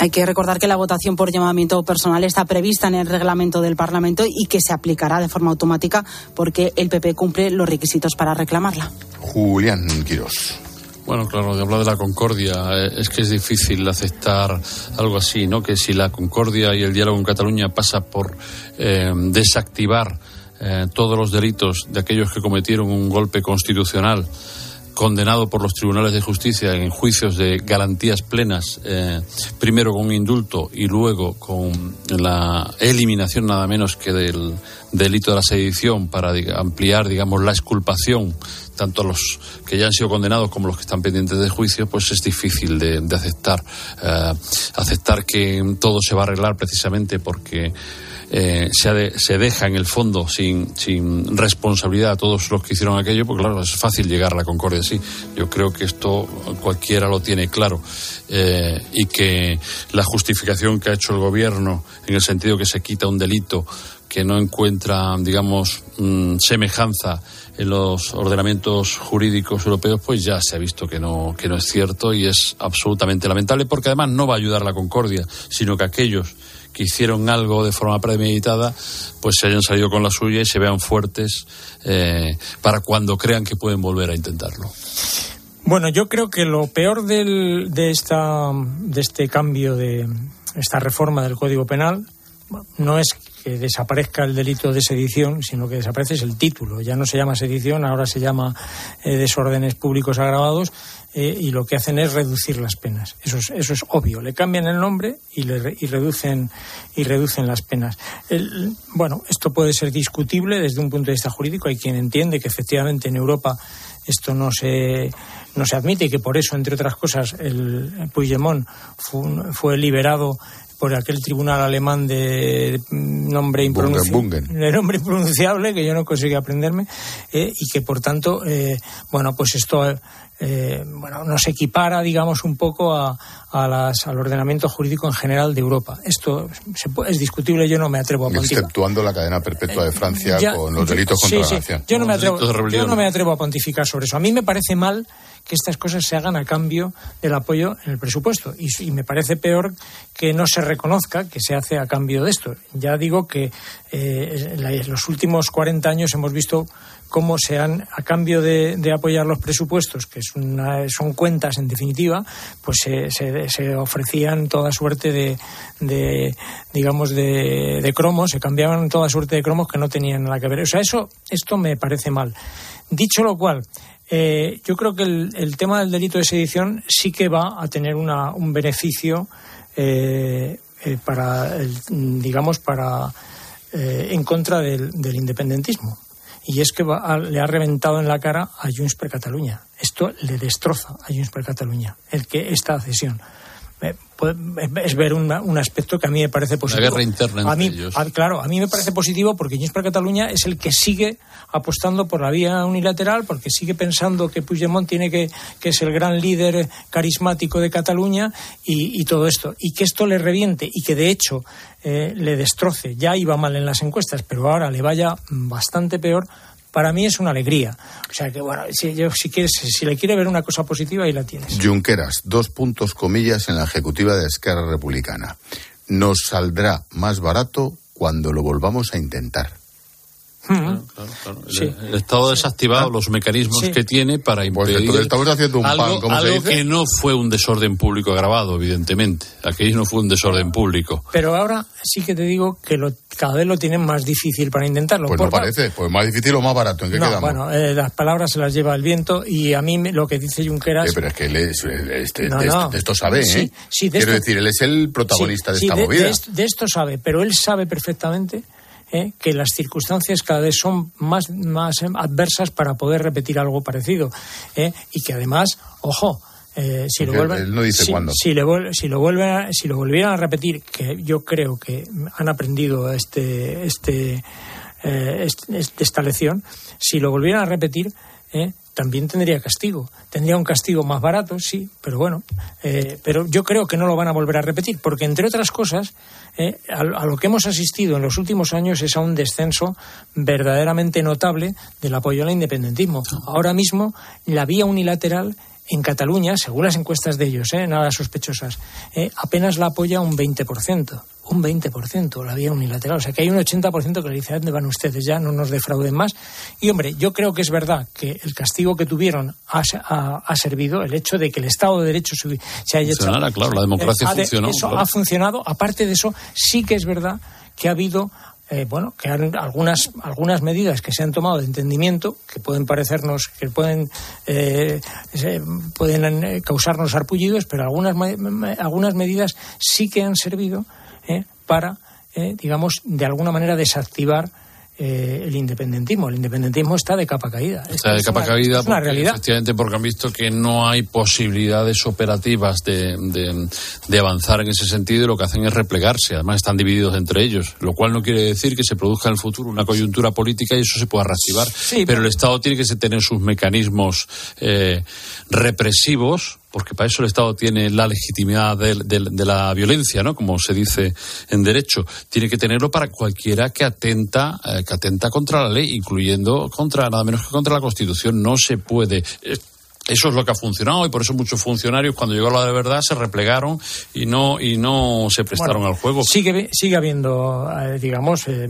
Hay que recordar que la votación por llamamiento personal está prevista en el reglamento del Parlamento y que se aplicará de forma automática porque el PP cumple los requisitos para reclamarla.
Julián Quirós.
Bueno, claro, de hablar de la concordia, eh, es que es difícil aceptar algo así, ¿no? Que si la concordia y el diálogo en Cataluña pasa por eh, desactivar eh, todos los delitos de aquellos que cometieron un golpe constitucional, condenado por los tribunales de justicia en juicios de garantías plenas, eh, primero con indulto y luego con la eliminación nada menos que del delito de la sedición para ampliar, digamos, la exculpación tanto los que ya han sido condenados como los que están pendientes de juicio, pues es difícil de, aceptar. Eh, aceptar que todo se va a arreglar precisamente porque eh, se, se, deja en el fondo sin, sin, responsabilidad a todos los que hicieron aquello, porque claro, es fácil llegar a la concordia, sí. Yo creo que esto cualquiera lo tiene claro eh, y que la justificación que ha hecho el gobierno en el sentido que se quita un delito que no encuentra, digamos, mm, semejanza en los ordenamientos jurídicos europeos, pues ya se ha visto que no, que no es cierto y es absolutamente lamentable, porque además no va a ayudar a la concordia, sino que aquellos que hicieron algo de forma premeditada, pues se hayan salido con la suya y se vean fuertes eh, para cuando crean que pueden volver a intentarlo.
Bueno, yo creo que lo peor del, de, esta, de este cambio, de esta reforma del Código Penal, no es que desaparezca el delito de sedición, sino que desaparece el título. Ya no se llama sedición, ahora se llama eh, desórdenes públicos agravados eh, y lo que hacen es reducir las penas. Eso es, eso es obvio. Le cambian el nombre y, le, y reducen, y reducen las penas. bueno, esto puede ser discutible desde un punto de vista jurídico. Hay quien entiende que efectivamente en Europa esto no se, no se admite y que por eso, entre otras cosas, el Puigdemont fue liberado por aquel tribunal alemán de nombre impronunciable, de nombre impronunciable que yo no conseguí aprenderme eh, y que por tanto eh, bueno pues esto eh, bueno nos equipara digamos un poco a, las, al ordenamiento jurídico en general de Europa. Esto es discutible yo no me atrevo a
pontificar. Exceptuando la cadena perpetua de Francia con los delitos contra la nación.
Yo no me atrevo yo no me atrevo a pontificar sobre eso. A mí me parece mal que estas cosas se hagan a cambio del apoyo en el presupuesto. Y, me parece peor que no se reconozca que se hace a cambio de esto. Ya digo que eh, en los últimos 40 años hemos visto cómo se han, a cambio de, apoyar los presupuestos, que son cuentas en definitiva, pues se, se, ofrecían toda suerte de, de digamos, de, de, cromos, se cambiaban toda suerte de cromos que no tenían nada que ver. O sea, eso, esto me parece mal. Dicho lo cual, eh, yo creo que el, tema del delito de sedición sí que va a tener una, un beneficio eh, eh, para, digamos, para en contra del, independentismo. Y es que le ha reventado en la cara a Junts per Catalunya. Esto le destroza a Junts per Catalunya, el que esta cesión es ver un aspecto que a mí me parece positivo.
La guerra interna
a mí,
ellos.
claro, a mí me parece positivo porque Junts per Cataluña es el que sigue apostando por la vía unilateral, porque sigue pensando que Puigdemont tiene que, que es el gran líder carismático de Cataluña y, todo esto. Y que esto le reviente y que de hecho eh, le destroce. Ya iba mal en las encuestas, pero ahora le vaya bastante peor para mí es una alegría. O sea que, bueno, si, si, quieres, si le quiere ver una cosa positiva, ahí la tienes.
Junqueras, dos puntos comillas en la ejecutiva de Esquerra Republicana. Nos saldrá más barato cuando lo volvamos a intentar.
Claro, claro, claro. El, el Estado ha desactivado los mecanismos
Sí.
que tiene para
Pues
impedir
entonces estamos haciendo un
algo,
pan, ¿cómo se
algo
dice?
que no fue un desorden público agravado, evidentemente. Aquello no fue un desorden público.
Pero ahora sí que te digo que lo, cada vez lo tienen más difícil para intentarlo.
Pues no parece, pues más difícil o más barato, ¿en qué
No,
quedamos?
bueno, eh, las palabras se las lleva el viento y a mí me- lo que dice Junqueras...
Eh, pero es que él es- este-
No,
de, esto,
no.
de esto sabe, ¿eh?
Sí, sí, de
Quiero
esto-
decir, él es el protagonista
Sí,
de
sí,
esta movida.
de esto, de esto sabe, pero él sabe perfectamente eh, que las circunstancias cada vez son más, más adversas para poder repetir algo parecido. eh, y que además, ojo, eh, si lo vuelven,
él no dice
si,
cuándo.
si le vuel- si lo vuelven a- si lo volvieran a repetir, que yo creo que han aprendido este este, eh, este- esta lección, si lo volvieran a repetir, eh, también tendría castigo. Tendría un castigo más barato, sí, pero bueno. eh, pero yo creo que no lo van a volver a repetir, porque entre otras cosas, eh, a, a lo que hemos asistido en los últimos años es a un descenso verdaderamente notable del apoyo al independentismo. Ahora mismo, la vía unilateral en Cataluña, según las encuestas de ellos, eh, nada sospechosas, eh, apenas la apoya un 20%. Un 20% la vía unilateral. O sea que hay un 80% que le dice, ¿a dónde van ustedes? Ya no nos defrauden más. Y hombre, yo creo que es verdad que el castigo que tuvieron ha, ha- ha servido, el hecho de que el Estado de Derecho se, se haya hecho.
Claro, la democracia
Eh, ha de-
funcionó,
Eso
claro.
ha funcionado. Aparte de eso, sí que es verdad que ha habido eh, bueno, que han- algunas, algunas medidas que se han tomado de entendimiento, que pueden parecernos, que pueden, eh, pueden eh, causarnos arpullidos, pero algunas, algunas medidas sí que han servido eh, para, digamos, de alguna manera desactivar eh, el independentismo. El independentismo está de capa caída.
Está de
Es
capa
una-
caída
es una
porque,
realidad.
efectivamente porque han visto que no hay posibilidades operativas de, de- de avanzar en ese sentido y lo que hacen es replegarse. Además están divididos entre ellos, lo cual no quiere decir que se produzca en el futuro una coyuntura política y eso se pueda reactivar. pero el Estado tiene que tener sus mecanismos eh, represivos porque para eso el Estado tiene la legitimidad del- de, la violencia, ¿no? Como se dice en derecho. Tiene que tenerlo para cualquiera que atenta, eh, que atenta contra la ley, incluyendo contra nada menos que contra la Constitución. No se puede. eh, eso es lo que ha funcionado y por eso muchos funcionarios cuando llegó la de verdad se replegaron y no y no se prestaron
Bueno,
al juego.
Sigue, sigue habiendo, eh, digamos, eh,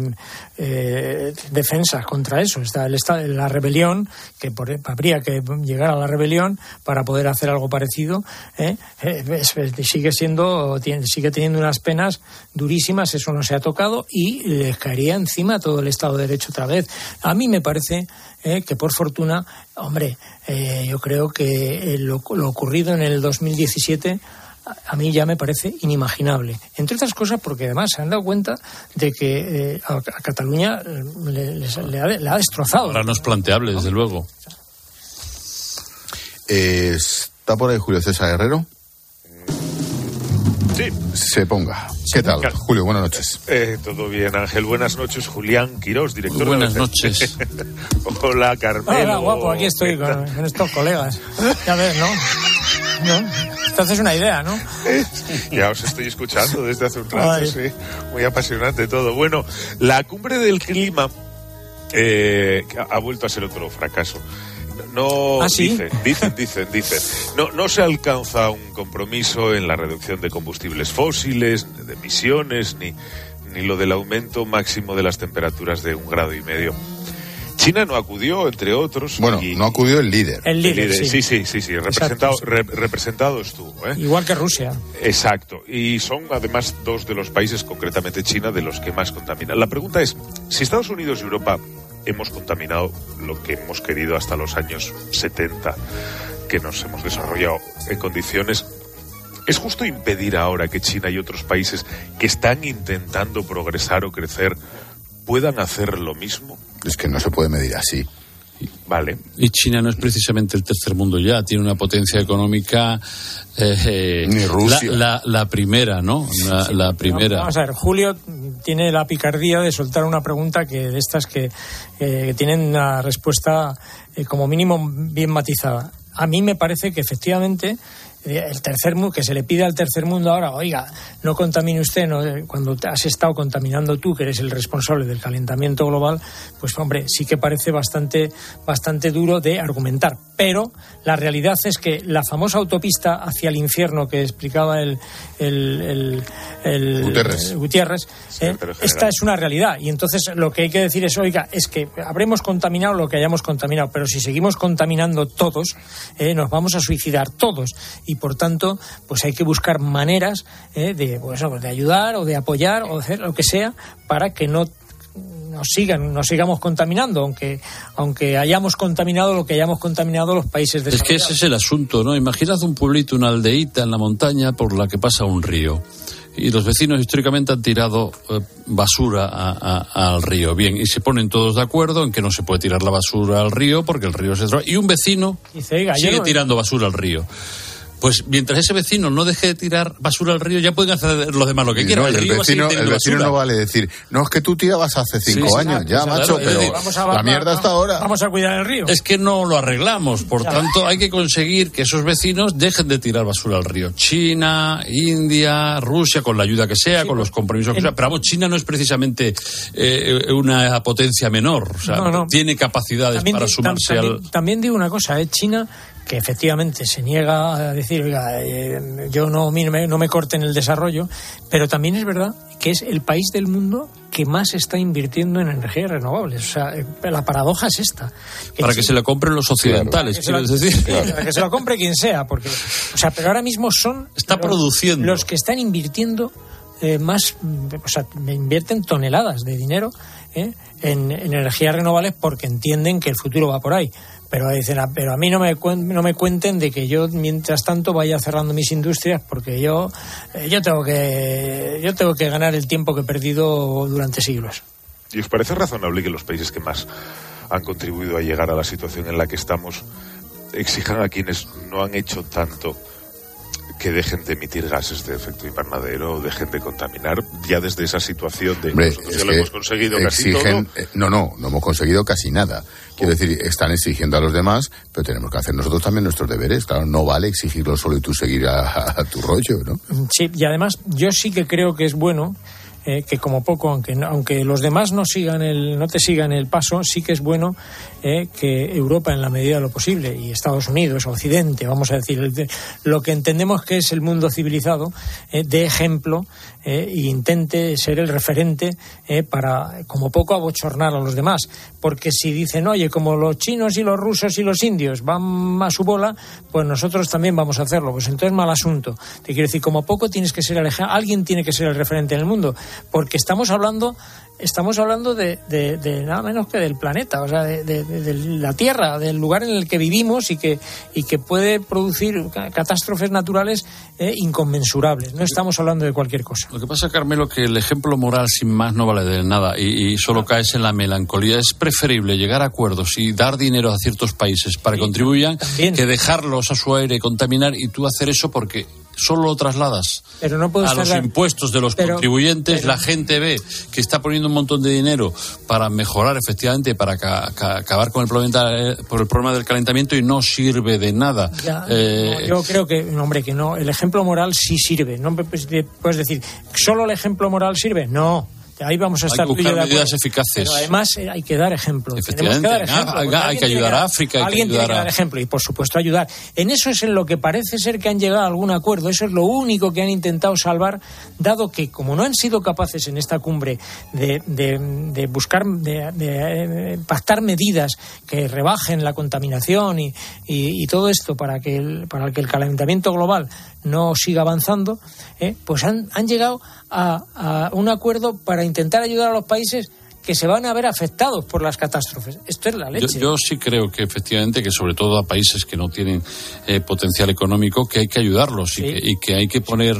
eh, defensas contra eso. Está el esta- la rebelión, que por- habría que llegar a la rebelión para poder hacer algo parecido. ¿eh? Eh, es- sigue siendo, tiene- sigue teniendo unas penas durísimas, eso no se ha tocado y les caería encima todo el Estado de Derecho otra vez. A mí me parece eh, que por fortuna, hombre, eh, yo creo que eh, lo, lo ocurrido en el 2017 a mí ya me parece inimaginable. Entre otras cosas porque además se han dado cuenta de que eh, a, a Cataluña le, les- le ha, le ha destrozado.
Ahora no es planteable, desde luego.
Eh, ¿Está por ahí Julio César Herrero?
Sí.
Se ponga. ¿Qué tal? Julio, buenas noches.
Eh, todo bien, Ángel. Buenas noches, Julián Quirós, director
Muy buenas
de...
noches.
Hola, Carmelo.
Hola, guapo, aquí estoy con, con estos colegas. Ya ves, ¿no? ¿No? Te haces una idea, ¿no?
Ya os estoy escuchando desde hace un rato,
Ay.
sí. Muy apasionante todo. Bueno, la cumbre del clima eh, ha vuelto a ser otro fracaso. No,
¿Ah, sí?
dicen, dicen, dicen, dicen. No, no se alcanza un compromiso en la reducción de combustibles fósiles, de emisiones, ni, ni lo del aumento máximo de las temperaturas de un grado y medio. China no acudió, entre otros.
Bueno,
y-
no acudió el líder.
El líder, sí.
sí, sí, sí, sí, representado, re- representado estuvo. ¿eh?
Igual que Rusia.
Exacto. Y son además dos de los países, concretamente China, de los que más contaminan. La pregunta es, si Estados Unidos y Europa hemos contaminado lo que hemos querido hasta los años 70, que nos hemos desarrollado en condiciones... ¿Es justo impedir ahora que China y otros países que están intentando progresar o crecer puedan hacer lo mismo?
Es que no se puede medir así.
Vale.
Y China no es precisamente el tercer mundo ya, tiene una potencia económica. eh,
Ni Rusia.
La, la- la primera, ¿no? La, la primera.
Vamos a ver, Julio tiene la picardía de soltar una pregunta que de estas que, eh, que tienen una respuesta eh, como mínimo bien matizada. A mí me parece que efectivamente el tercer mundo, que se le pide al tercer mundo ahora, oiga, no contamine usted, no, cuando has estado contaminando tú, que eres el responsable del calentamiento global, pues hombre, sí que parece bastante, bastante duro de argumentar. Pero la realidad es que la famosa autopista hacia el infierno que explicaba el, el, Gutiérrez, eh, esta es una realidad. Y entonces lo que hay que decir es, oiga, es que habremos contaminado lo que hayamos contaminado, pero si seguimos contaminando todos, eh, nos vamos a suicidar todos y por tanto pues hay que buscar maneras eh, de, pues, de ayudar o de apoyar o hacer lo que sea para que no nos sigan, nos sigamos contaminando, aunque, aunque hayamos contaminado lo que hayamos contaminado los países
de Es que ese es el asunto, ¿no? Imaginad un pueblito, una aldeíta en la montaña por la que pasa un río. Y los vecinos históricamente han tirado eh, basura al río. Bien, y se ponen todos de acuerdo en que no se puede tirar la basura al río porque el río se... Y un vecino sigue tirando basura al río pues mientras ese vecino no deje de tirar basura al río, ya pueden hacer los demás lo que quieran.
el, vecino, el vecino no vale decir, no, es que tú tirabas hace cinco años, ya, macho, pero la mierda está ahora.
Vamos a cuidar el río.
Es que no lo arreglamos, por tanto hay que conseguir que esos vecinos dejen de tirar basura al río. China, India, Rusia, con la ayuda que sea, con los compromisos que sea. Pero vamos, China no es precisamente eh, una potencia menor, o sea, tiene capacidades para sumarse al...
También digo una cosa, ¿eh? China que efectivamente se niega a decir, oiga, eh, yo no, no me corten el desarrollo, pero también es verdad que es el país del mundo que más está invirtiendo en energías renovables. O sea, eh, la paradoja es esta.
para que se lo compren los occidentales, quieres decir.
Para que se lo compre quien sea, porque, o sea, pero ahora mismo son
está
los,
produciendo
los que están invirtiendo eh, más, o sea, invierten toneladas de dinero en, en energías renovables porque entienden que el futuro va por ahí pero dicen, pero a mí no me, no me cuenten de que yo mientras tanto vaya cerrando mis industrias porque yo, eh, yo, tengo que, yo tengo que ganar el tiempo que he perdido durante siglos.
¿Y os parece razonable que los países que más han contribuido a llegar a la situación en la que estamos exijan a quienes no han hecho tanto que dejen de emitir gases de efecto invernadero o dejen de contaminar ya desde esa situación de nosotros ya lo hemos conseguido casi todo.
Eh, no, no, no hemos conseguido casi nada. Quiero decir, están exigiendo a los demás, pero tenemos que hacer nosotros también nuestros deberes. Claro, no vale exigirlo solo y tú seguir a tu rollo, ¿no?
Sí, y además yo sí que creo que es bueno eh, que como poco, aunque, aunque los demás no, sigan el, no te sigan el paso, sí que es bueno eh, que Europa, en la medida de lo posible, y Estados Unidos, Occidente, vamos a decir, lo que entendemos que es el mundo civilizado, eh, de ejemplo e intente ser el referente para, como poco, abochornar a los demás. Porque si dicen, oye, como los chinos y los rusos y los indios van a su bola, pues nosotros también vamos a hacerlo. Pues entonces mal asunto. Te quiero decir, como poco tienes que ser el alguien tiene que ser el referente en el mundo porque estamos hablando estamos hablando de, nada menos que del planeta, o sea, de, la Tierra, del lugar en el que vivimos y que, y que puede producir catástrofes naturales eh, inconmensurables. No estamos hablando de cualquier cosa.
Lo que pasa, Carmelo, que el ejemplo moral sin más no vale de nada y, solo caes en la melancolía. Es preferible llegar a acuerdos y dar dinero a ciertos países para que contribuyan que dejarlos a su aire contaminar y tú hacer eso porque solo lo trasladas
pero no
a los impuestos de los contribuyentes, la gente ve que está poniendo un montón de dinero para mejorar efectivamente, para acabar con el problema, por el problema del calentamiento y no sirve de nada.
Eh, yo creo que, hombre, que no. El ejemplo moral sí sirve. No puedes decir, ¿solo el ejemplo moral sirve? No ahí vamos a estar
hay que buscar medidas eficaces.
Pero además eh, hay que dar ejemplo.
Tenemos que dar ejemplo. Hay, que ayudar a África.
alguien
tiene
que dar ejemplo y, por supuesto, ayudar. En eso es en lo que parece ser que han llegado a algún acuerdo. Eso es lo único que han intentado salvar, dado que, como no han sido capaces en esta cumbre de, de, buscar, de, de, pactar medidas que rebajen la contaminación y, y, todo esto para que, el, para que el calentamiento global no siga avanzando, eh, pues han, han llegado a, a un acuerdo para intentar ayudar a los países que se van a ver afectados por las catástrofes. Esto es la leche.
Yo, sí creo que efectivamente que sobre todo a países que no tienen eh, potencial económico que hay que ayudarlos y, que, hay que poner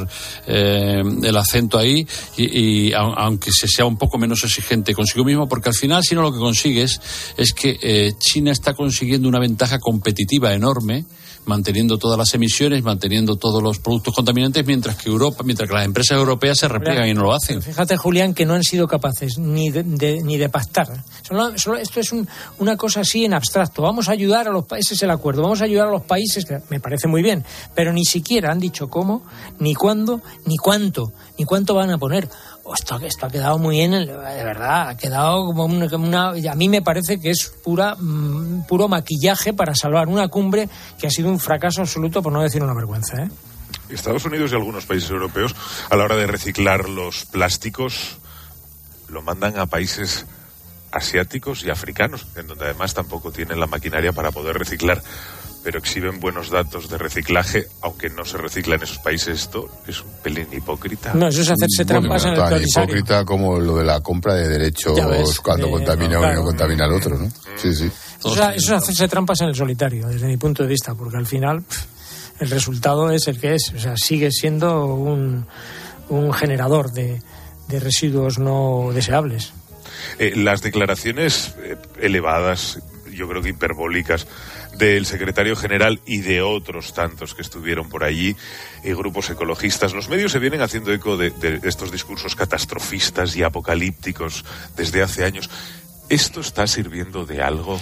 eh, el acento ahí y, aunque se sea un poco menos exigente consigo mismo porque al final si no lo que consigues es que eh, China está consiguiendo una ventaja competitiva enorme manteniendo todas las emisiones, manteniendo todos los productos contaminantes, mientras que Europa, mientras que las empresas europeas se repliegan y no lo hacen.
Fíjate, Julián, que no han sido capaces ni de, ni de pactar. esto es una cosa así en abstracto. Vamos a ayudar a los países, el acuerdo, vamos a ayudar a los países, que me parece muy bien, pero ni siquiera han dicho cómo, ni cuándo, ni cuánto, ni cuánto van a poner. Oh, esto, esto ha quedado muy bien, de verdad, ha quedado como una, A mí me parece que es pura, mm, puro maquillaje para salvar una cumbre que ha sido un fracaso absoluto, por no decir una vergüenza. ¿eh?
Estados Unidos y algunos países europeos, a la hora de reciclar los plásticos, lo mandan a países asiáticos y africanos, en donde además tampoco tienen la maquinaria para poder reciclar pero exhiben buenos datos de reciclaje, aunque no se recicla en esos países. Esto es un pelín hipócrita.
No, eso es hacerse trampas en el tan
hipócrita como lo de la compra de derechos cuando contamina uno y no contamina al otro, ¿no? Mm. Sí, sí.
Eso, es hacerse trampas en el solitario, desde mi punto de vista, porque al final el resultado es el que es. O sea, sigue siendo un, un generador de, de residuos no deseables.
Eh, las declaraciones eh, elevadas, yo creo que hiperbólicas, del secretario general y de otros tantos que estuvieron por allí, y grupos ecologistas. Los medios se vienen haciendo eco de, estos discursos catastrofistas y apocalípticos desde hace años. ¿Esto está sirviendo de algo?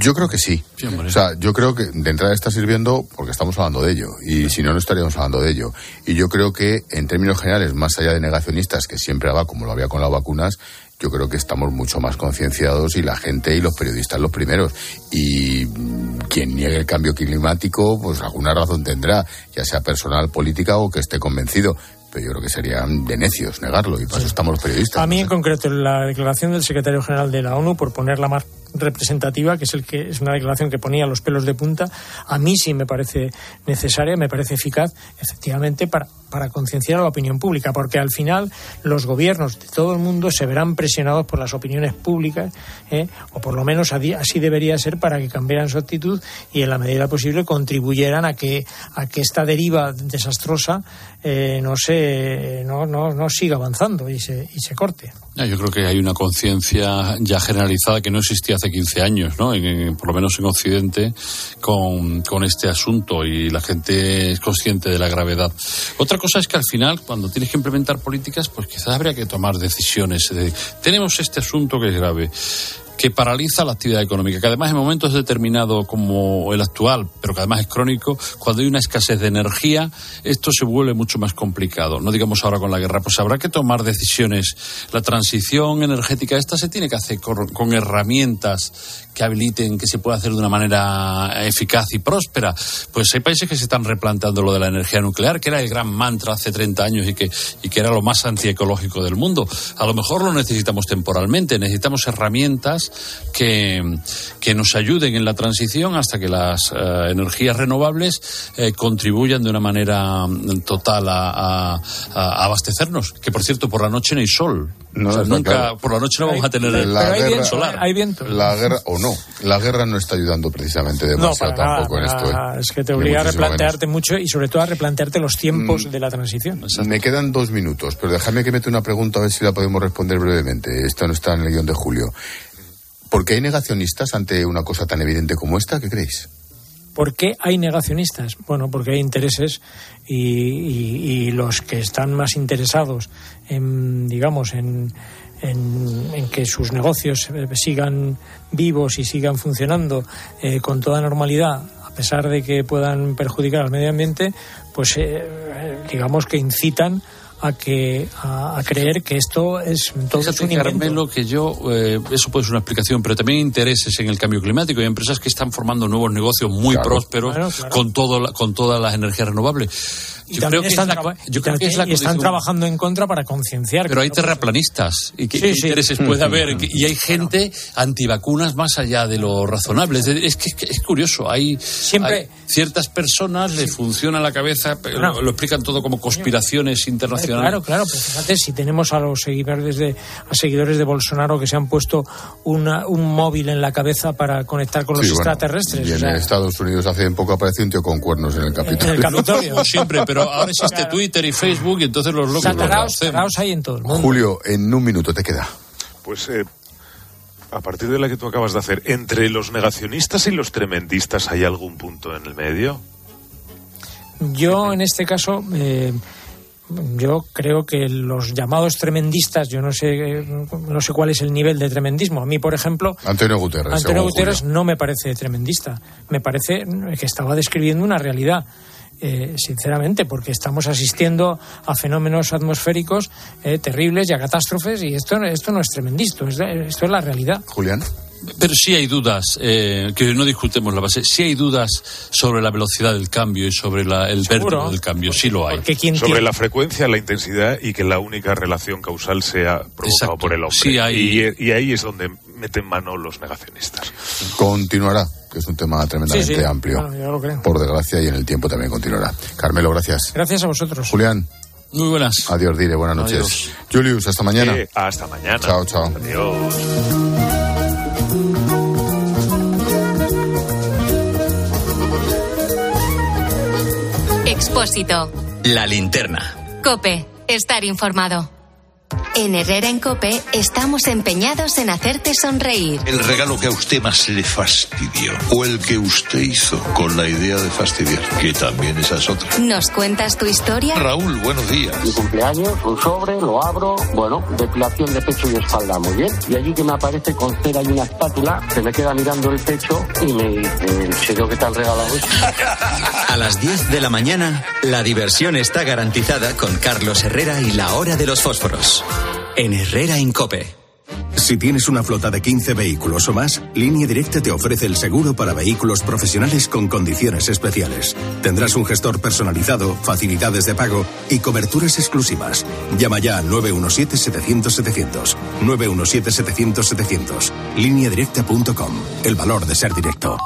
Yo creo que sí. o sea, yo creo que de entrada está sirviendo porque estamos hablando de ello. Y si no, no estaríamos hablando de ello. Y yo creo que, en términos generales, más allá de negacionistas, que siempre va como lo había con las vacunas, yo creo que estamos mucho más concienciados y la gente y los periodistas los primeros. Y mm, quien niegue el cambio climático, pues alguna razón tendrá, ya sea personal, política o que esté convencido. Pero yo creo que serían de necios negarlo y para eso estamos los periodistas.
A mí, en concreto, la declaración del secretario general de la ONU, por ponerla más representativa, que es el que es una declaración que ponía los pelos de punta, a mí sí me parece necesaria, me parece eficaz, efectivamente, para, para concienciar a la opinión pública, porque al final los gobiernos de todo el mundo se verán presionados por las opiniones públicas, ¿eh? o por lo menos así debería ser para que cambiaran su actitud y en la medida posible contribuyeran a que, a que esta deriva desastrosa eh, no, se, no, no, no siga avanzando y se, y se corte.
Yo creo que hay una conciencia ya generalizada que no existía hace 15 años, ¿no? por lo menos en Occidente, con, con, este asunto y la gente es consciente de la gravedad. Otra cosa es que al final, cuando tienes que implementar políticas, pues quizás habría que tomar decisiones. De, tenemos este asunto que es grave que paraliza la actividad económica, que además en momentos determinados como el actual, pero que además es crónico, cuando hay una escasez de energía, esto se vuelve mucho más complicado. No digamos ahora con la guerra, pues habrá que tomar decisiones. La transición energética esta se tiene que hacer con, herramientas que habiliten que se pueda hacer de una manera eficaz y próspera. Pues hay países que se están replanteando lo de la energía nuclear, que era el gran mantra hace 30 años y que, y que era lo más antiecológico del mundo. A lo mejor lo necesitamos temporalmente, necesitamos herramientas que, que nos ayuden en la transición hasta que las eh, energías renovables eh, contribuyan de una manera total a, abastecernos. Que por cierto, por la noche no hay sol. nunca, por la noche no vamos a tener
la
guerra,
solar.
Hay viento.
La guerra, o no, la guerra no está ayudando precisamente demasiado tampoco en esto. ¿eh?
Es que te obliga a replantearte mucho y sobre todo a replantearte los tiempos mm, de la transición.
Me quedan dos minutos, pero déjame que mete una pregunta a ver si la podemos responder brevemente. Esto no está en el guion de Julio. ¿Por qué hay negacionistas ante una cosa tan evidente como esta? ¿Qué creéis?
¿Por qué hay negacionistas? Bueno, porque hay intereses y, los que están más interesados en, digamos, en, que sus negocios eh, sigan vivos y sigan funcionando eh, con toda normalidad, a pesar de que puedan perjudicar al medio ambiente, pues eh, digamos que incitan a que a, creer que esto es todo
Fíjate,
un
Carmelo, que yo eh, eso puede ser una explicación, pero también intereses en el cambio climático. Hay empresas que están formando nuevos negocios muy prósperos con todo con todas las energías renovables.
Yo creo que están, están trabajando en contra para concienciar.
Pero hay terraplanistas. ¿Y qué, intereses puede haber? Y hay gente antivacunas más allá de lo razonable. Es que es curioso. Hay,
Siempre...
ciertas personas le funciona la cabeza, lo, lo, explican todo como conspiraciones internacionales.
Claro, claro. Pero fíjate, si tenemos a los seguidores de, a seguidores de Bolsonaro que se han puesto una, un móvil en la cabeza para conectar con los extraterrestres.
y en Estados Unidos hace poco apareció un tío con cuernos en el Capitolio.
En el Capitolio.
Siempre, pero ahora existe Twitter y Facebook y entonces los locos
los hay en todo
Julio, en un minuto te queda.
Pues eh, a partir de la que tú acabas de hacer, ¿entre los negacionistas y los tremendistas hay algún punto en el medio?
Yo, en este caso, eh, yo creo que los llamados tremendistas, yo no sé, no sé cuál es el nivel de tremendismo. A mí, por ejemplo,
Antonio Guterres.
Antonio Guterres
Julio.
no me parece tremendista. Me parece que estaba describiendo una realidad. Eh, sinceramente, porque estamos asistiendo a fenómenos atmosféricos eh, terribles y a catástrofes, y esto, esto no es tremendista, es- esto es la realidad.
Julián.
Pero sí hay dudas, eh, que no discutemos la base, sí hay dudas sobre la velocidad del cambio y sobre la- el
Seguro.
vértigo del cambio, sí lo hay.
Sobre la frecuencia, la intensidad y que la única relación causal sea provocado
Exacto.
por el hombre.
Sí, hay-
y, y ahí es donde meten mano los negacionistas.
Continuará, que es un tema tremendamente
Sí, sí,
amplio.
bueno, yo lo creo.
Por desgracia, y en el tiempo también continuará. Carmelo, gracias.
Gracias a vosotros.
Julián.
Muy buenas.
Adiós, Dire, buenas noches.
Adiós.
Julius, hasta mañana.
Eh, hasta mañana.
Chao, chao.
Adiós.
Expósito.
La linterna.
Cope. Estar informado. En Herrera en Cope estamos empeñados en hacerte sonreír.
El regalo que a usted más le fastidió o el que usted hizo con la idea de fastidiar, que también esa es otra.
¿Nos cuentas tu historia?
Raúl, buenos días.
Mi cumpleaños, un sobre, lo abro, bueno, depilación de pecho y espalda, muy bien. Y allí que me aparece con cera y una espátula, se me queda mirando el pecho y me dice, ¿en serio qué te han regalado esto?
A las 10 de la mañana, la diversión está garantizada con Carlos Herrera y la hora de los fósforos. En Herrera en Cope.
Si tienes una flota de 15 vehículos o más, Línea Directa te ofrece el seguro para vehículos profesionales con condiciones especiales. Tendrás un gestor personalizado, facilidades de pago y coberturas exclusivas. Llama ya al 917-700-700. 917-700-700. Lineadirecta.com. El valor de ser directo.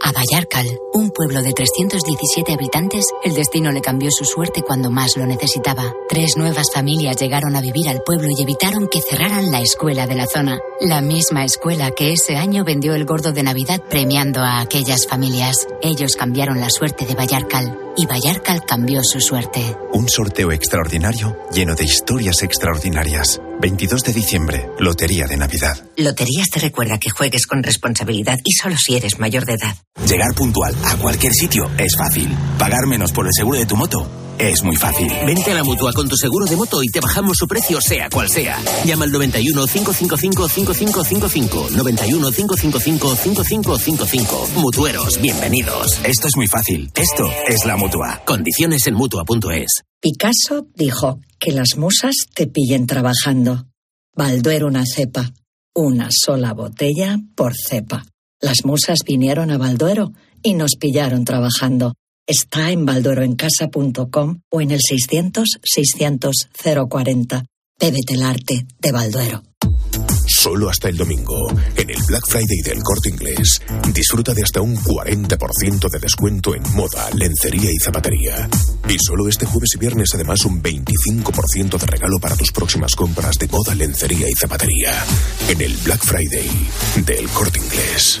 A Vallarcal, un pueblo de 317 habitantes, el destino le cambió su suerte cuando más lo necesitaba. Tres nuevas familias llegaron a vivir al pueblo y evitaron que cerraran la escuela de la zona. La misma escuela que ese año vendió el gordo de Navidad premiando a aquellas familias. Ellos cambiaron la suerte de Vallarcal y Vallarcal cambió su suerte.
Un sorteo extraordinario lleno de historias extraordinarias. 22 de diciembre, Lotería de Navidad.
Loterías te recuerda que juegues con responsabilidad y solo si eres mayor de edad.
Llegar puntual a cualquier sitio es fácil. Pagar menos por el seguro de tu moto es muy fácil.
Vente a la mutua con tu seguro de moto y te bajamos su precio, sea cual sea. Llama al 91 555 5555. 91 555 5555. Mutueros, bienvenidos.
Esto es muy fácil. Esto es la mutua.
Condiciones en mutua.es.
Picasso dijo que las musas te pillen trabajando. Balduero una cepa. Una sola botella por cepa. Las musas vinieron a Balduero y nos pillaron trabajando. Está en baldueroencasa.com o en el 600-600-040. Bébete el arte de Balduero.
Solo hasta el domingo, en el Black Friday del Corte Inglés, disfruta de hasta un 40% de descuento en moda, lencería y zapatería. Y solo este jueves y viernes además un 25% de regalo para tus próximas compras de moda, lencería y zapatería. En el Black Friday del Corte Inglés.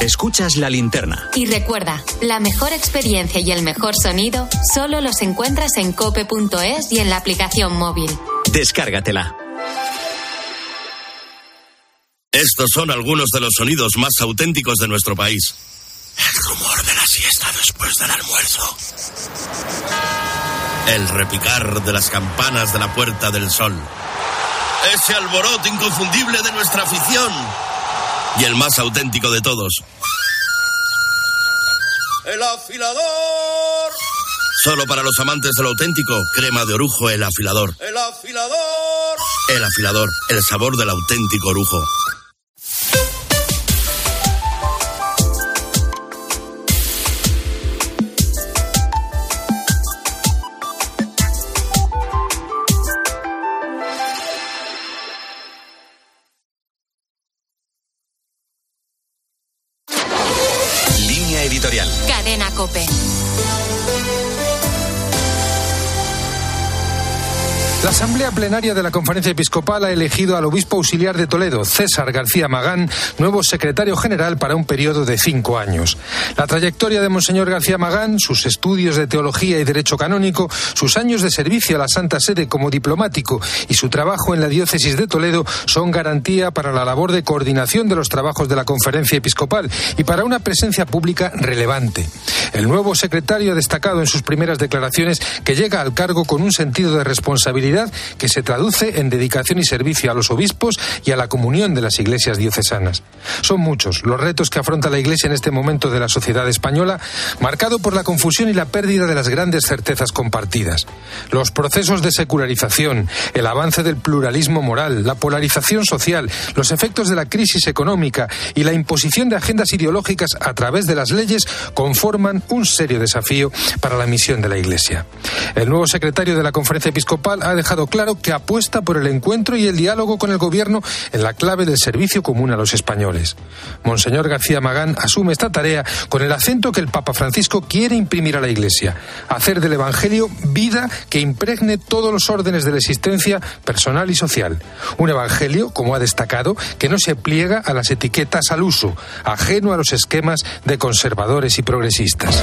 Escuchas la linterna.
Y recuerda, la mejor experiencia y el mejor sonido solo los encuentras en cope.es y en la aplicación móvil.
Descárgatela.
Estos son algunos de los sonidos más auténticos de nuestro país. El rumor de la siesta después del almuerzo. El repicar de las campanas de la Puerta del Sol. Ese alboroto inconfundible de nuestra afición. Y el más auténtico de todos. ¡El afilador! Solo para los amantes del auténtico, crema de orujo, el afilador. ¡El afilador! El afilador, el sabor del auténtico orujo.
La Asamblea Plenaria de la Conferencia Episcopal ha elegido al obispo auxiliar de Toledo, César García Magán, nuevo secretario general para un periodo de cinco años. La trayectoria de Monseñor García Magán, sus estudios de teología y derecho canónico, sus años de servicio a la Santa Sede como diplomático y su trabajo en la diócesis de Toledo son garantía para la labor de coordinación de los trabajos de la Conferencia Episcopal y para una presencia pública relevante. El nuevo secretario ha destacado en sus primeras declaraciones que llega al cargo con un sentido de responsabilidad que se traduce en dedicación y servicio a los obispos y a la comunión de las iglesias diocesanas. Son muchos los retos que afronta la Iglesia en este momento de la sociedad española, marcado por la confusión y la pérdida de las grandes certezas compartidas. Los procesos de secularización, el avance del pluralismo moral, la polarización social, los efectos de la crisis económica y la imposición de agendas ideológicas a través de las leyes conforman un serio desafío para la misión de la Iglesia. El nuevo secretario de la Conferencia Episcopal ha claro que apuesta por el encuentro y el diálogo con el gobierno en la clave del servicio común a los españoles. Monseñor García Magán asume esta tarea con el acento que el Papa Francisco quiere imprimir a la Iglesia, hacer del Evangelio vida que impregne todos los órdenes de la existencia personal y social. Un Evangelio, como ha destacado, que no se pliega a las etiquetas al uso, ajeno a los esquemas de conservadores y progresistas.